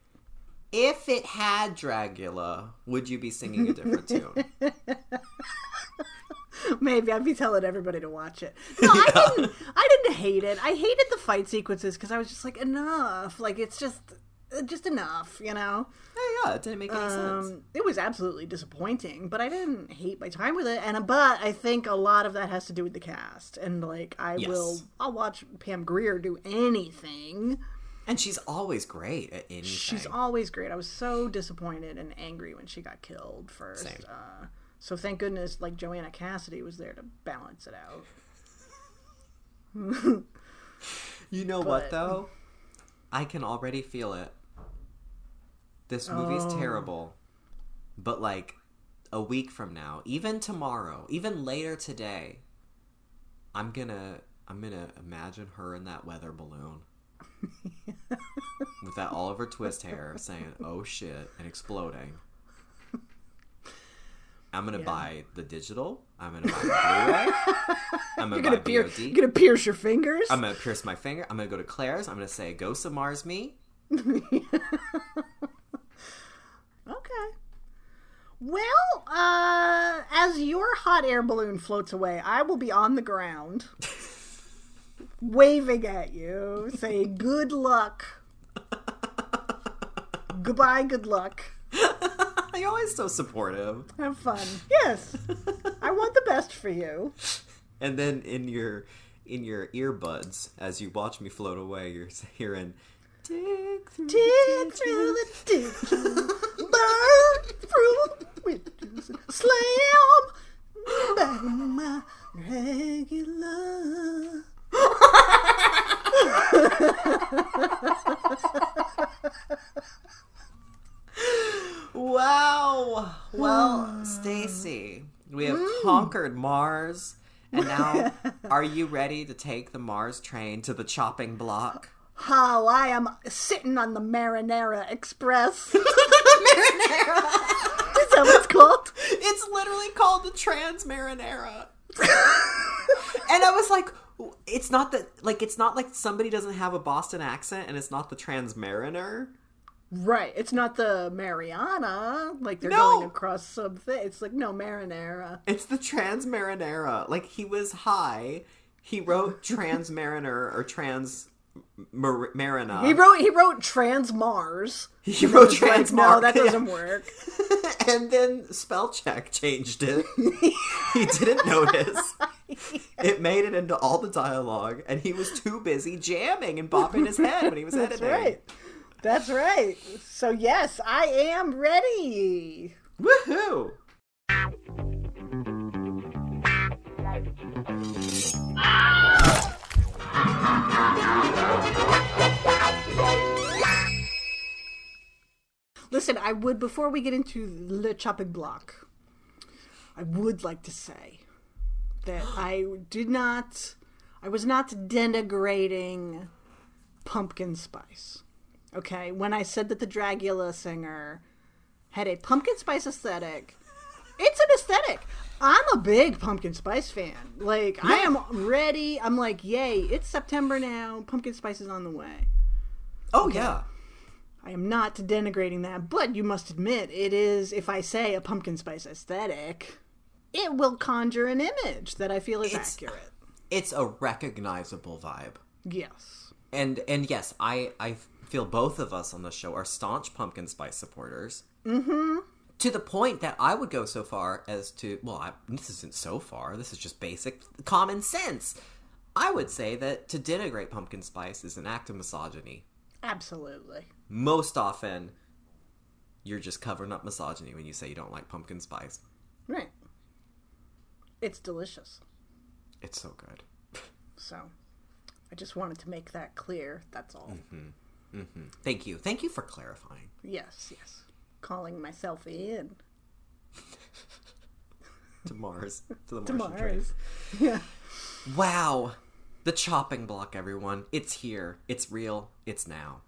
if it had Dragula, would you be singing a different tune? [laughs] Maybe I'd be telling everybody to watch it. No, I [laughs] didn't. I didn't hate it. I hated the fight sequences because I was just like, enough. Like it's just, just enough. You know. yeah, yeah, it didn't make any sense. Um, it was absolutely disappointing, but I didn't hate my time with it. And but I think a lot of that has to do with the cast. And like, I Yes. will. I'll watch Pam Grier do anything. And she's always great at anything. She's always great. I was so disappointed and angry when she got killed first. Uh, so thank goodness, like Joanna Cassidy was there to balance it out. [laughs] You know But- what though? I can already feel it. This movie's Oh. terrible. But like a week from now, even tomorrow, even later today, I'm gonna I'm gonna imagine her in that weather balloon. [laughs] With that Oliver Twist hair saying, Oh shit, and exploding. I'm gonna Yeah. buy the digital. I'm gonna buy the Blu-ray. [laughs] I'm gonna, You're gonna, buy pier- VOD. you're gonna pierce your fingers. I'm gonna pierce my finger. I'm gonna go to Claire's. I'm gonna say, "Ghost of Mars, me." [laughs] Well, uh, as your hot air balloon floats away, I will be on the ground, [laughs] waving at you, saying good luck. Goodbye, good luck. [laughs] You're always so supportive. Have fun. Yes. I want the best for you. And then in your in your earbuds, as you watch me float away, you're hearing, "Dig through, Dig through the ditches, burn through windows, slam back my regular. [laughs] Wow. Well, Stacy, we have hmm. conquered Mars, and now [laughs] are you ready to take the Mars train to the chopping block? How I am sitting on the Marinara Express. [laughs] Is that what it's called? [laughs] It's literally called the Trans Marinara. and I was like, it's not that like it's not like somebody doesn't have a Boston accent and it's not the Trans Mariner. Right. It's not the Mariana, like they're No. going across something. It's like, no, Marinara. It's the Trans Marinara. Like he was high. He wrote Trans Mariner or Trans Mar- Marina. He wrote he wrote Trans Mars. [laughs] He wrote Trans like, Trans no, that doesn't work. [laughs] and then spell check changed it. [laughs] he didn't notice. It made it into all the dialogue, and he was too busy jamming and bopping his head when he was editing. That's editing. right. That's right. So yes, I am ready. Woohoo! Listen, I would before we get into the chopping block, I would like to say that [gasps] I did not I was not denigrating pumpkin spice. Okay? When I said that the Dragula singer had a pumpkin spice aesthetic, it's an aesthetic. I'm a big pumpkin spice fan. Like I am ready. I'm like, yay, it's September now. Pumpkin spice is on the way. Oh yeah. I am not denigrating that, but you must admit it is. If I say a pumpkin spice aesthetic, it will conjure an image that I feel is It's- accurate. It's a recognizable vibe. Yes. And and yes, I I feel both of us on the show are staunch pumpkin spice supporters. Mm-hmm. To the point that I would go so far as to well, I, this isn't so far. This is just basic common sense. I would say that to denigrate pumpkin spice is an act of misogyny. Absolutely. Most often, you're just covering up misogyny when you say you don't like pumpkin spice. Right. It's delicious. It's so good. So, I just wanted to make that clear. That's all. Mm-hmm. Mm-hmm. Thank you. Thank you for clarifying. Yes, yes. Calling myself in. [laughs] To Mars. To the To Martian train. Mars. [laughs] Yeah. Wow. The chopping block, everyone. It's here. It's real. It's now.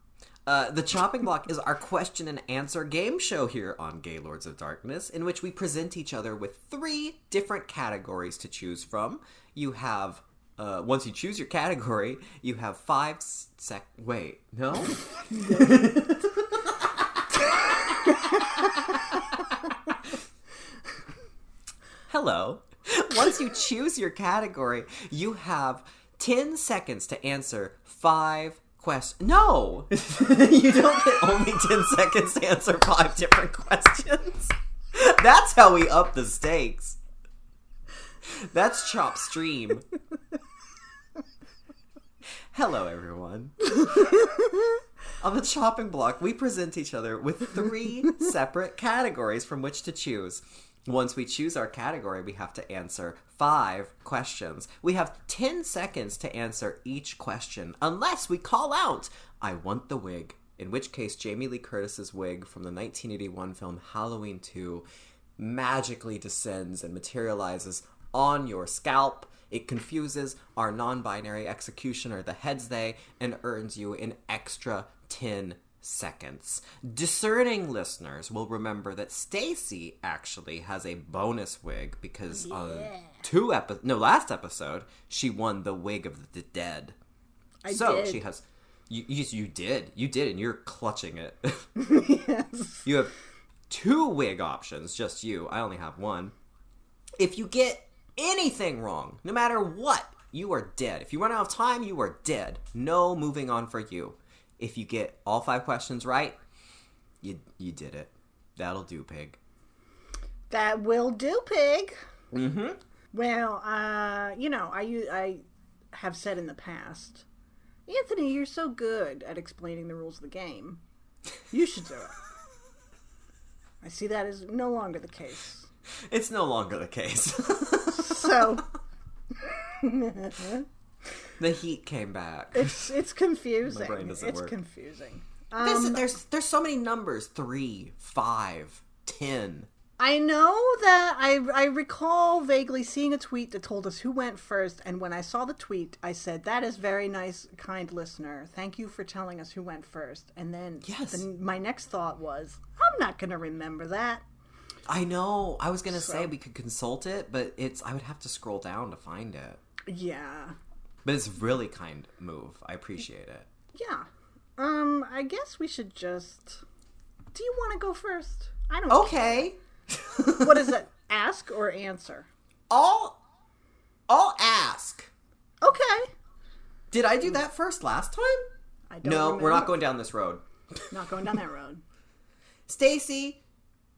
Uh, the chopping block is our question and answer game show here on Gaylords of Darkness, in which we present each other with three different categories to choose from. You have, uh, once you choose your category, you have five sec. Wait, no? [laughs] Hello. Once you choose your category, you have 10 seconds to answer five questions. No! [laughs] you don't get only 10 seconds to answer five different questions. That's how we up the stakes. That's Chop Stream. Hello, everyone. On the chopping block, we present each other with three separate categories from which to choose. Once we choose our category, we have to answer five questions. We have 10 seconds to answer each question, unless we call out, I want the wig. In which case, Jamie Lee Curtis's wig from the 1981 film Halloween 2 magically descends and materializes on your scalp. It confuses our non binary executioner, the heads they, and earns you an extra 10 seconds. Discerning listeners will remember that Stacy actually has a bonus wig because on two epi- no last episode she won the wig of the dead. I so did. she has you, you you did you did and you're clutching it. [laughs] yes. you have two wig options, just you. I only have one. If you get anything wrong, no matter what, you are dead. If you run out of time, you are dead. No moving on for you. If you get all five questions right, you you did it. That'll do, pig. That will do, pig. Mm-hmm. Well, uh, you know, I I have said in the past, Anthony, you're so good at explaining the rules of the game. You should do it. [laughs] I see that is no longer the case. It's no longer the case. So [laughs] [laughs] the heat came back. it's it's confusing. [laughs] My brain doesn't it's work. confusing. This- Um, there's there's so many numbers: three, five, ten. I know that I I recall vaguely seeing a tweet that told us who went first, and when I saw the tweet, I said, "That is very nice, kind listener. Thank you for telling us who went first. And then, Yes. then my next thought was, "I'm not going to remember that." I know. I was gonna say we could consult it, but it's I would have to scroll down to find it. Yeah, But it's really kind move. I appreciate it. yeah. Um, I guess we should just. Do you want to go first? I don't. Okay. [laughs] What is it? Ask or answer? I'll I'll ask. Okay. Did I do that first last time? I don't. No, we're not going down this road. Not going down that road. Stacy,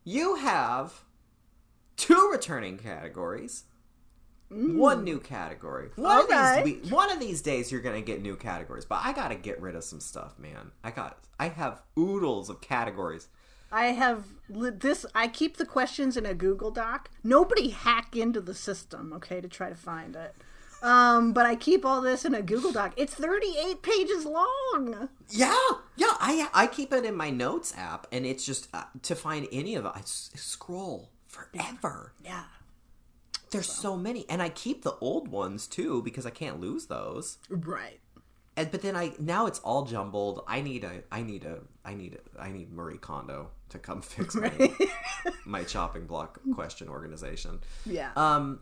you have two returning categories. One new category. One of these we- one of these days you're gonna get new categories, but I gotta get rid of some stuff, man. I got I have oodles of categories. I have this. I keep the questions in a Google Doc. Nobody hack into the system, okay, to try to find it. Um, but I keep all this in a Google Doc. It's 38 pages long. Yeah, yeah. I I keep it in my notes app, and it's just uh, to find any of it. I s- scroll forever. Yeah. There's so many, and I keep the old ones too because I can't lose those. Right. And but then I now it's all jumbled. I need a I need a I need a, I need Marie Kondo to come [laughs] fix my my chopping block question organization. Yeah. Um,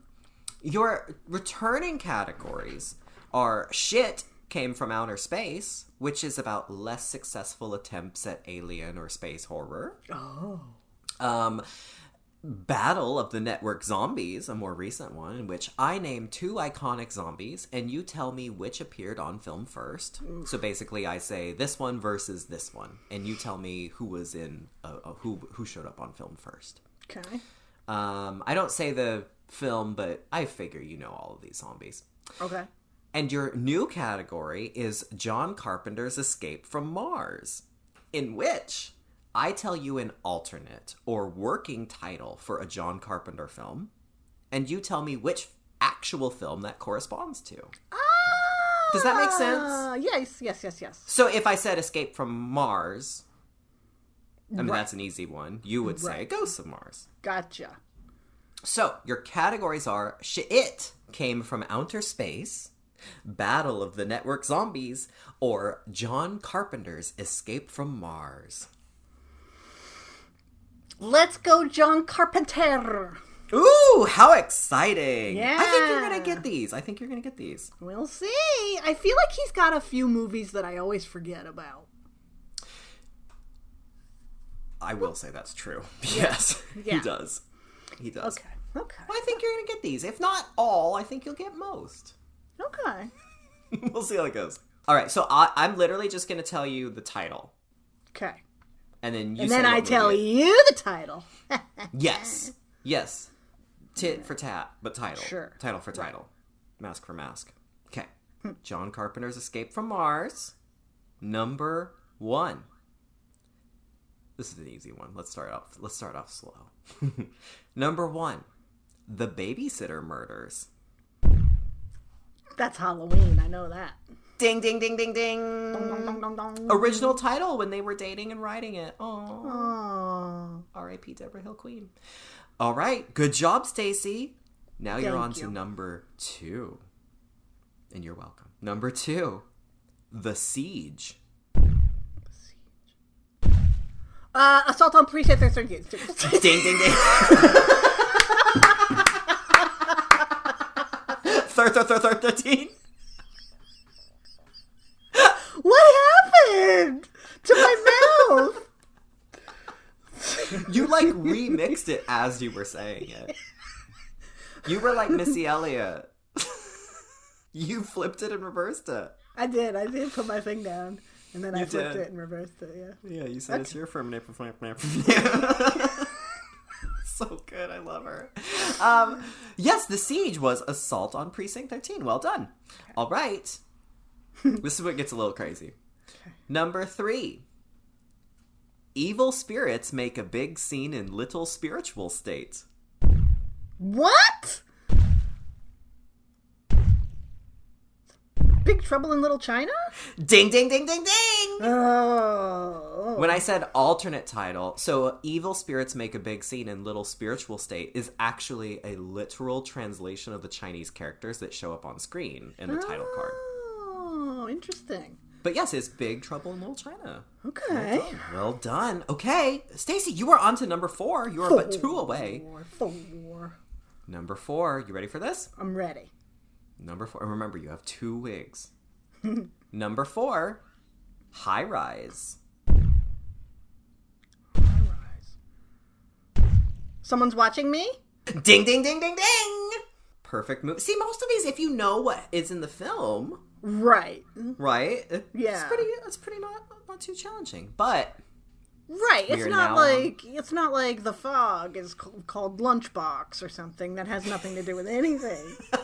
your returning categories are shit came from outer space, which is about less successful attempts at alien or space horror. oh. Um, Battle of the Network Zombies, a more recent one, in which I name two iconic zombies and you tell me which appeared on film first. So basically, I say this one versus this one, and you tell me who was in, uh, uh, who who showed up on film first. Okay. Um, I don't say the film, but I figure you know all of these zombies. Okay. And your new category is John Carpenter's Escape from Mars, in which I tell you an alternate or working title for a John Carpenter film, and you tell me which actual film that corresponds to. Ah! Does that make sense? Uh, yes, yes, yes, yes. So if I said Escape from Mars, I mean, Right. that's an easy one. You would say Right. Ghosts of Mars. Gotcha. So your categories are it came from outer space, Battle of the Network Zombies, or John Carpenter's Escape from Mars? Let's go, John Carpenter. Ooh, how exciting! Yeah, I think you're gonna get these. I think you're gonna get these. We'll see. I feel like he's got a few movies that I always forget about. I will say that's true. [laughs] Yes, Yeah. he does. He does. Okay. Okay. I think you're gonna get these. If not all, I think you'll get most. Okay. [laughs] we'll see how it goes. All right, so I, I'm literally just gonna tell you the title, Okay. And then you. And then I tell it- you the title. [laughs] Yes, yes. Tit for tat, but title. Sure. Title for title. Mask for mask. Okay. John Carpenter's Escape from Mars, number one. This is an easy one. Let's start off. Let's start off slow. [laughs] number one, The Babysitter Murders. That's Halloween. I know that. Ding, ding, ding, ding, Dong, ding. dong, dong, dong. Original title when they were dating and writing it. Oh, Oh. R.I.P. Deborah Hill Queen. All right, good job, Stacy. Now you're Thank on to number two, and you're welcome. Number two, The Siege. Uh, Assault on Precinct 13. [laughs] Ding, ding, ding. [laughs] Thir, thir, thir, thir, thirteen. What happened to my mouth? You like remixed it as you were saying it. You were like Missy Elliott. you flipped it and reversed it. I did. I did put my thing down. And then I flipped did. it and reversed it, yeah. Yeah, you said it's your affirmative. [laughs] so good, I love her. Um, yes, the siege was assault on precinct thirteen. Well done. All right, [laughs] this is what gets a little crazy. Number three. Evil spirits make a big scene in little spiritual state. What? Big Trouble in Little China? Ding, ding, ding, ding, ding. Oh, oh. When I said alternate title, so Evil Spirits Make a Big Scene in Little Spiritual State is actually a literal translation of the Chinese characters that show up on screen in the title card. Oh. Oh, interesting. But yes, it's Big Trouble in Little China. Okay. Well done. Okay, Stacy, you are on to number four. You are but two away. Four, four. Number four. You ready for this? I'm ready. Number four. And remember, you have two wigs. [laughs] number four. High rise. High Rise. Someone's watching me? Ding, ding, ding, ding, ding. Perfect move. See, most of these, if you know what is in the film, Right. right? Yeah. It's pretty. It's pretty not not too challenging. But Right. It's not like it's not like the fog is c- called Lunchbox or something that has nothing to do with anything. [laughs]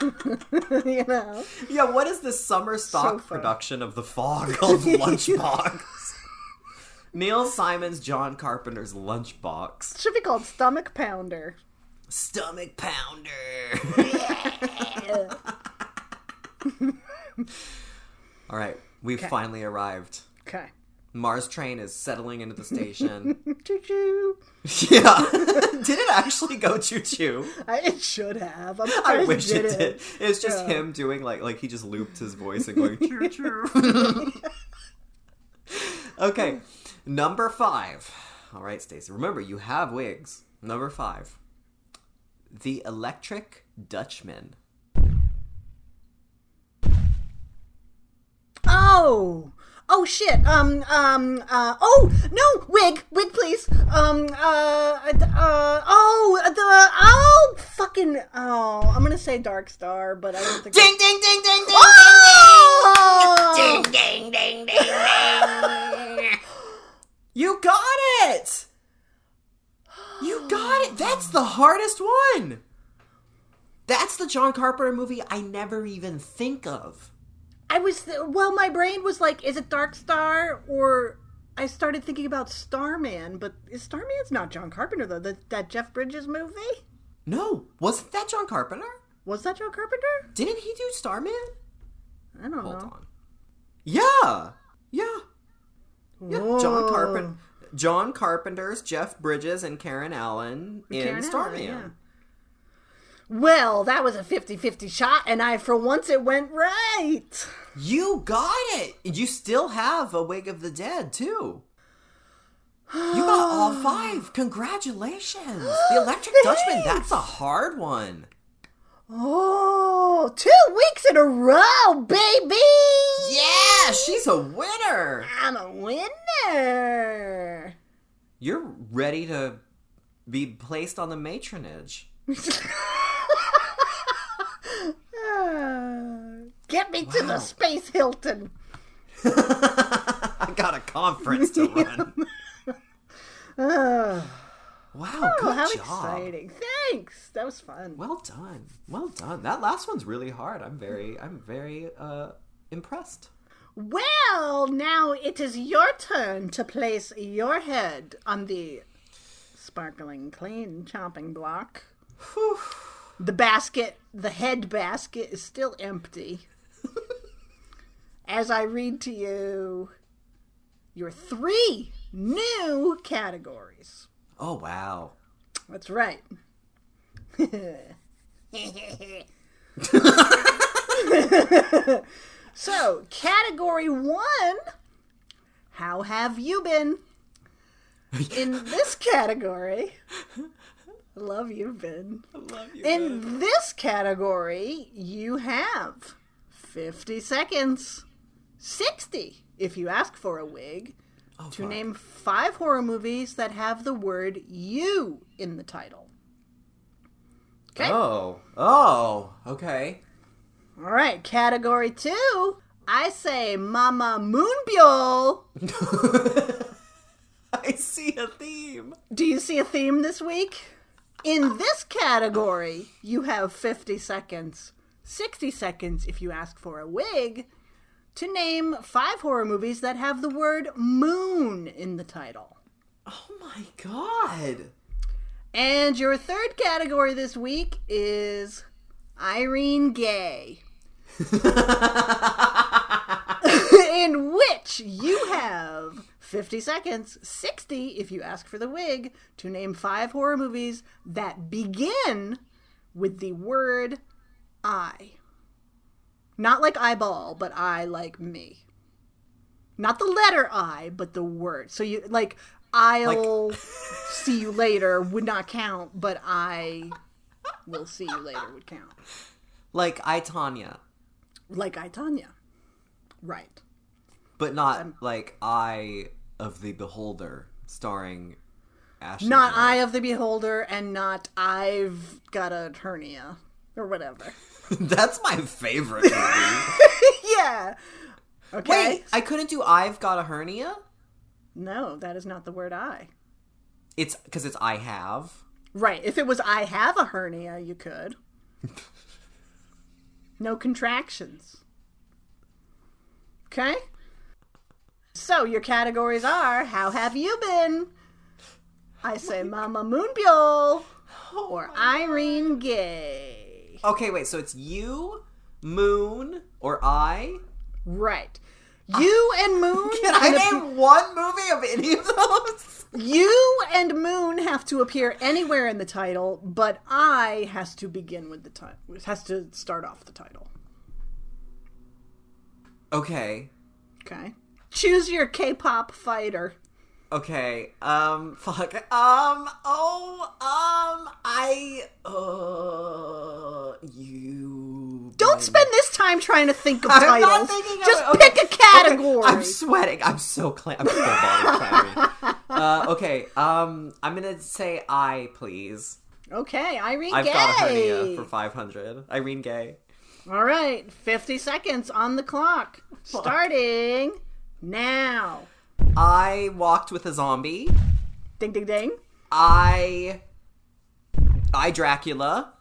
[laughs] you know. yeah, what is the summer stock fun. production of the fog [laughs] called Lunchbox? Neil Simon's John Carpenter's Lunchbox. It should be called Stomach Pounder. Stomach pounder. All right, we've finally arrived. Okay. Mars train is settling into the station. [laughs] Choo choo. [laughs] yeah. [laughs] did it actually go choo choo? It should have. I wish did it did. It's just Yeah. him doing like like he just looped his voice and going choo choo. okay, number five. All right, Stacey. Remember, you have wigs. Number five. The Electric Dutchman. Oh. Oh shit. Um. Um. Uh. Oh no. Wig. Wig, please. Um. Uh. Uh. Oh. The. Oh. Fucking. Oh. I'm gonna say Dark Star, but I don't think. Ding ding ding ding ding Oh! ding ding ding ding ding. [gasps] You got it. You got it. That's the hardest one. That's the John Carpenter movie I never even think of. I was well. My brain was like, is it Dark Star or? I started thinking about Starman, but is Starman's not John Carpenter though? That that Jeff Bridges movie No, wasn't that John Carpenter? was that John Carpenter? Didn't he do Starman? I don't Hold know. on. Yeah, yeah, yeah. John Whoa. Carpenter, John Carpenter's Jeff Bridges and Karen Allen in Karen Allen, Starman. yeah. Well, that was a 50 50 shot, and I, for once, it went right. You got it. You still have a Wig of the Dead too. You got all [sighs] five. Congratulations. [gasps] The Electric Dutchman, that's a hard one. Oh, two weeks in a row, baby! Yeah, she's a winner. I'm a winner. You're ready to be placed on the matronage. [laughs] Get me to the Space Hilton. [laughs] I got a conference to run. [laughs] wow, Oh, good how job. exciting. Thanks. That was fun. Well done. Well done. That last one's really hard. I'm very I'm very uh impressed. Well, now it is your turn to place your head on the sparkling clean chopping block. The basket, the head basket, is still empty. As I read to you your three new categories. Oh wow. That's right. so, category one How have you been? In this category, love you, Ben. love you. In this category, you have 50 seconds, 60 if you ask for a wig, oh, to fuck. name five horror movies that have the word you in the title. Okay? Oh. Oh. Okay. All right, category two. I say Mama Moonbyul. [laughs] I see a theme. Do you see a theme this week? In this category, you have 50 seconds, 60 seconds if you ask for a wig, to name five horror movies that have the word moon in the title. Oh my god. And your third category this week is Irene Gay. [laughs] [laughs] in which you have 50 seconds, 60 if you ask for the wig, to name five horror movies that begin with the word I. Not like eyeball, but I like me. Not the letter I, but the word. So you like I'll see you later would not count, but I will see you later would count. Like I Tanya, Like I Tanya. Right. but not like I of the Beholder, starring Ashley. Not Judd. Eye of the Beholder and not I've got a hernia or whatever. [laughs] That's my favorite [laughs] movie. yeah. Okay. Wait, I couldn't do I've got a hernia? No, that is not the word I. It's because it's I have. Right. If it was I have a hernia, you could. [laughs] no contractions. Okay? So your categories are How have you been? I say Mama Moonbyul oh or Irene Gay. Okay, wait, so it's you, Moon, or I? Right. Ah. You and Moon [laughs] Can I name one movie of any of those? You and Moon have to appear anywhere in the title, but I has to begin with the title. Has to start off the title. Okay. Okay. Choose your K-pop fighter. Okay. Um. [laughs] Fuck. Um. Oh. Um. I. Uh. You. Don't spend this time trying to think of [laughs] I'm titles. not thinking of Just. Okay, pick a category. Okay, I'm sweating. I'm so clam. I'm so body clammy. [laughs] uh. Okay. Um. I'm gonna say I, please. Okay, Irene I've Gay. got a hernia for 500. Irene Gay. All right, 50 seconds on the clock. Starting now. I walked with a zombie. Ding, ding, ding. I. I Dracula.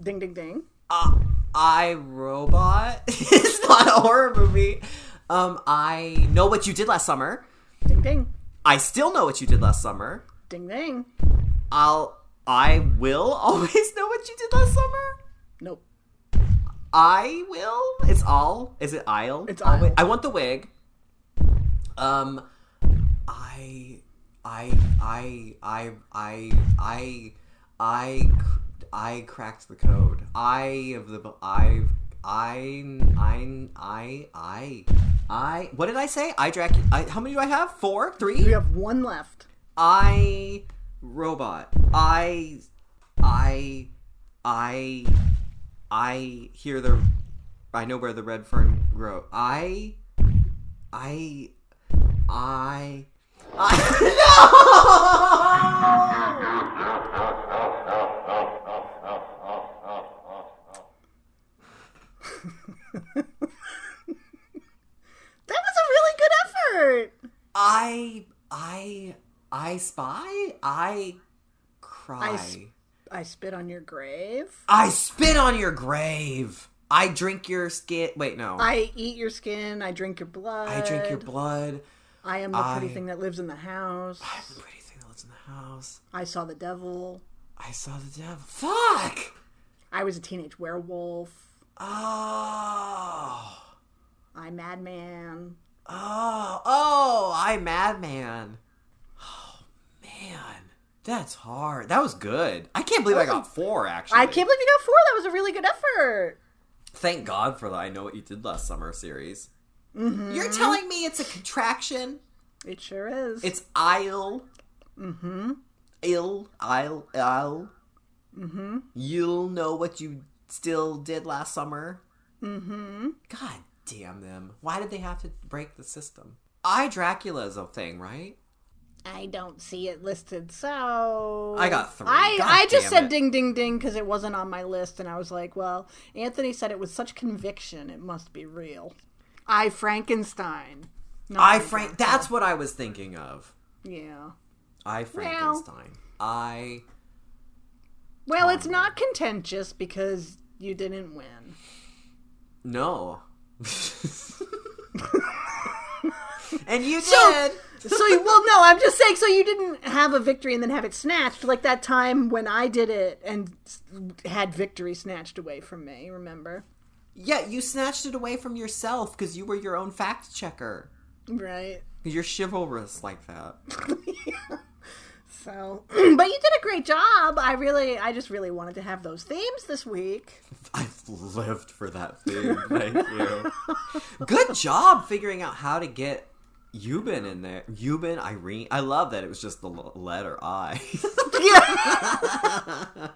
Ding, ding, ding. Uh, I Robot. [laughs] it's not a horror movie. Um, I know what you did last summer. Ding, ding. I still know what you did last summer. Ding, ding. I'll. I will [laughs] always know what you did last summer. Nope. I will. It's all. Is it I'll? It's I'll. I want the wig. Um, I, I, I, I, I, I, I, I cracked the code. I of the I I I I I I. What did I say? I Dracula. I, how many do I have? Four, three. We have one left. I robot. I I I I hear the I know where the red fern grow. I I I No! [laughs] That was a really good effort. I I I spy. I cry. I sp- I spit on your grave. I spit on your grave. I drink your skin. Wait, no. I eat your skin. I drink your blood. I drink your blood. I am the pretty I- thing that lives in the house. I'm the pretty thing that lives in the house. I saw the devil. I saw the devil. Fuck! I was a teenage werewolf. Oh. I madman. Oh. Oh, I madman. Oh, man. That's hard. That was good. I can't believe I got four, actually. I can't believe you got four. That was a really good effort. Thank God for the I Know What You Did Last Summer series. You're telling me it's a contraction? It sure is. It's I'll. Mm-hmm. Ill. I'll. I'll. Mm-hmm. You'll know what you still did last summer. Mm-hmm. God damn them. Why did they have to break the system? I Dracula is a thing, right? I don't see it listed, so I got three. I God I just said it. ding ding ding because it wasn't on my list, and I was like, well, Anthony said it with such conviction, it must be real. I Frankenstein. No, I Frank. That's what I was thinking of. yeah. I Frankenstein. I. Well, it's not contentious because you didn't win. No. [laughs] and you So- did. So, you- well, no, I'm just saying. So you didn't have a victory and then have it snatched, like that time when I did it and had victory snatched away from me. Remember? Yeah, you snatched it away from yourself because you were your own fact checker. Right. You're chivalrous like that. [laughs] So, [clears throat] but you did a great job. I really, I just really wanted to have those themes this week. I've lived for that theme. Thank you. Good job figuring out how to get Yubin in there. Yubin, Irene. I love that it was just the letter I. [laughs] Yeah. [laughs]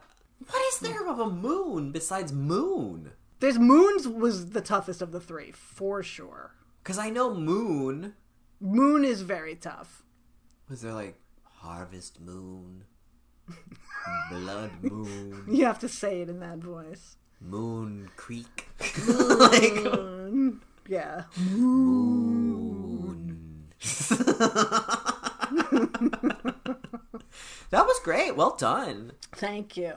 what is there of a moon besides moon? There's Moons was the toughest of the three for sure. Because I know moon. Moon is very tough. Was there like harvest moon, [laughs] blood moon, You have to say it in that voice. moon creek? [laughs] like, Yeah. moon. [laughs] that was great. Well done. Thank you.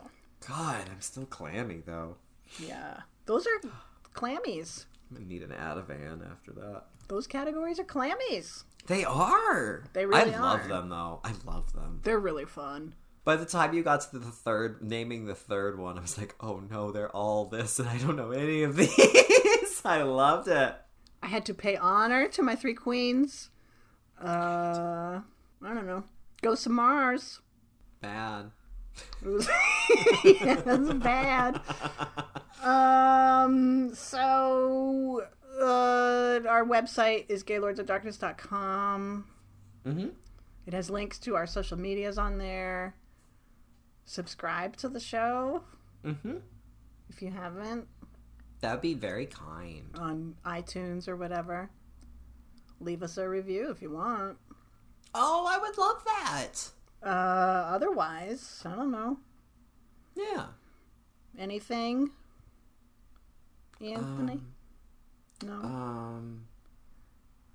God, I'm still clammy though. Yeah. Those are clammies. I'm gonna need an Ativan after that. Those categories are clammies. They are. They really are. I love them though. I love them. They're really fun. By the time you got to the third, naming the third one, I was like, oh no, they're all this, and I don't know any of [laughs] these. I loved it. I had to pay honor to my three queens. Uh, I don't know. Ghosts of Mars. Bad. It was, yeah, [laughs] it was bad. [laughs] Um, so uh, our website is gaylordsofdarkness.com. Mm-hmm. It has links to our social medias on there. Subscribe to the show Mm-hmm. if you haven't That would be very kind. on iTunes or whatever. Leave us a review if you want. Oh, I would love that. Uh, otherwise, I don't know. Yeah. Anything? Anthony? no, Um,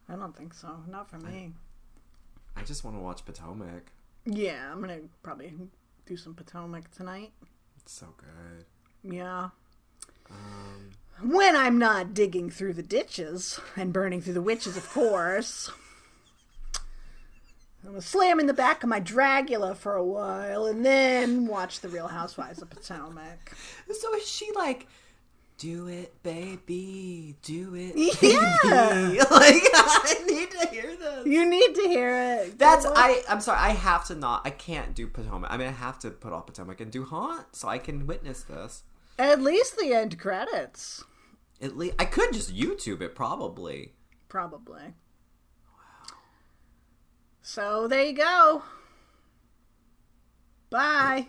I don't think so. Not for me. I just want to watch Potomac. Yeah, I'm gonna probably do some Potomac tonight. It's so good. Yeah. Um, When I'm not digging through the ditches and burning through the witches, of course. I'm gonna slam in the back of my Dragula for a while and then watch The Real Housewives of Potomac. so is she like Do it, baby. Do it. [laughs] Yeah. baby." [laughs] like [laughs] I need to hear this. You need to hear it. That's I. I'm sorry. I have to not. I can't do Potomac. I mean, I have to put off Potomac and do Haunt so I can witness this. At least the end credits. At least I could just YouTube it. Probably. Probably. Wow. So there you go. Bye.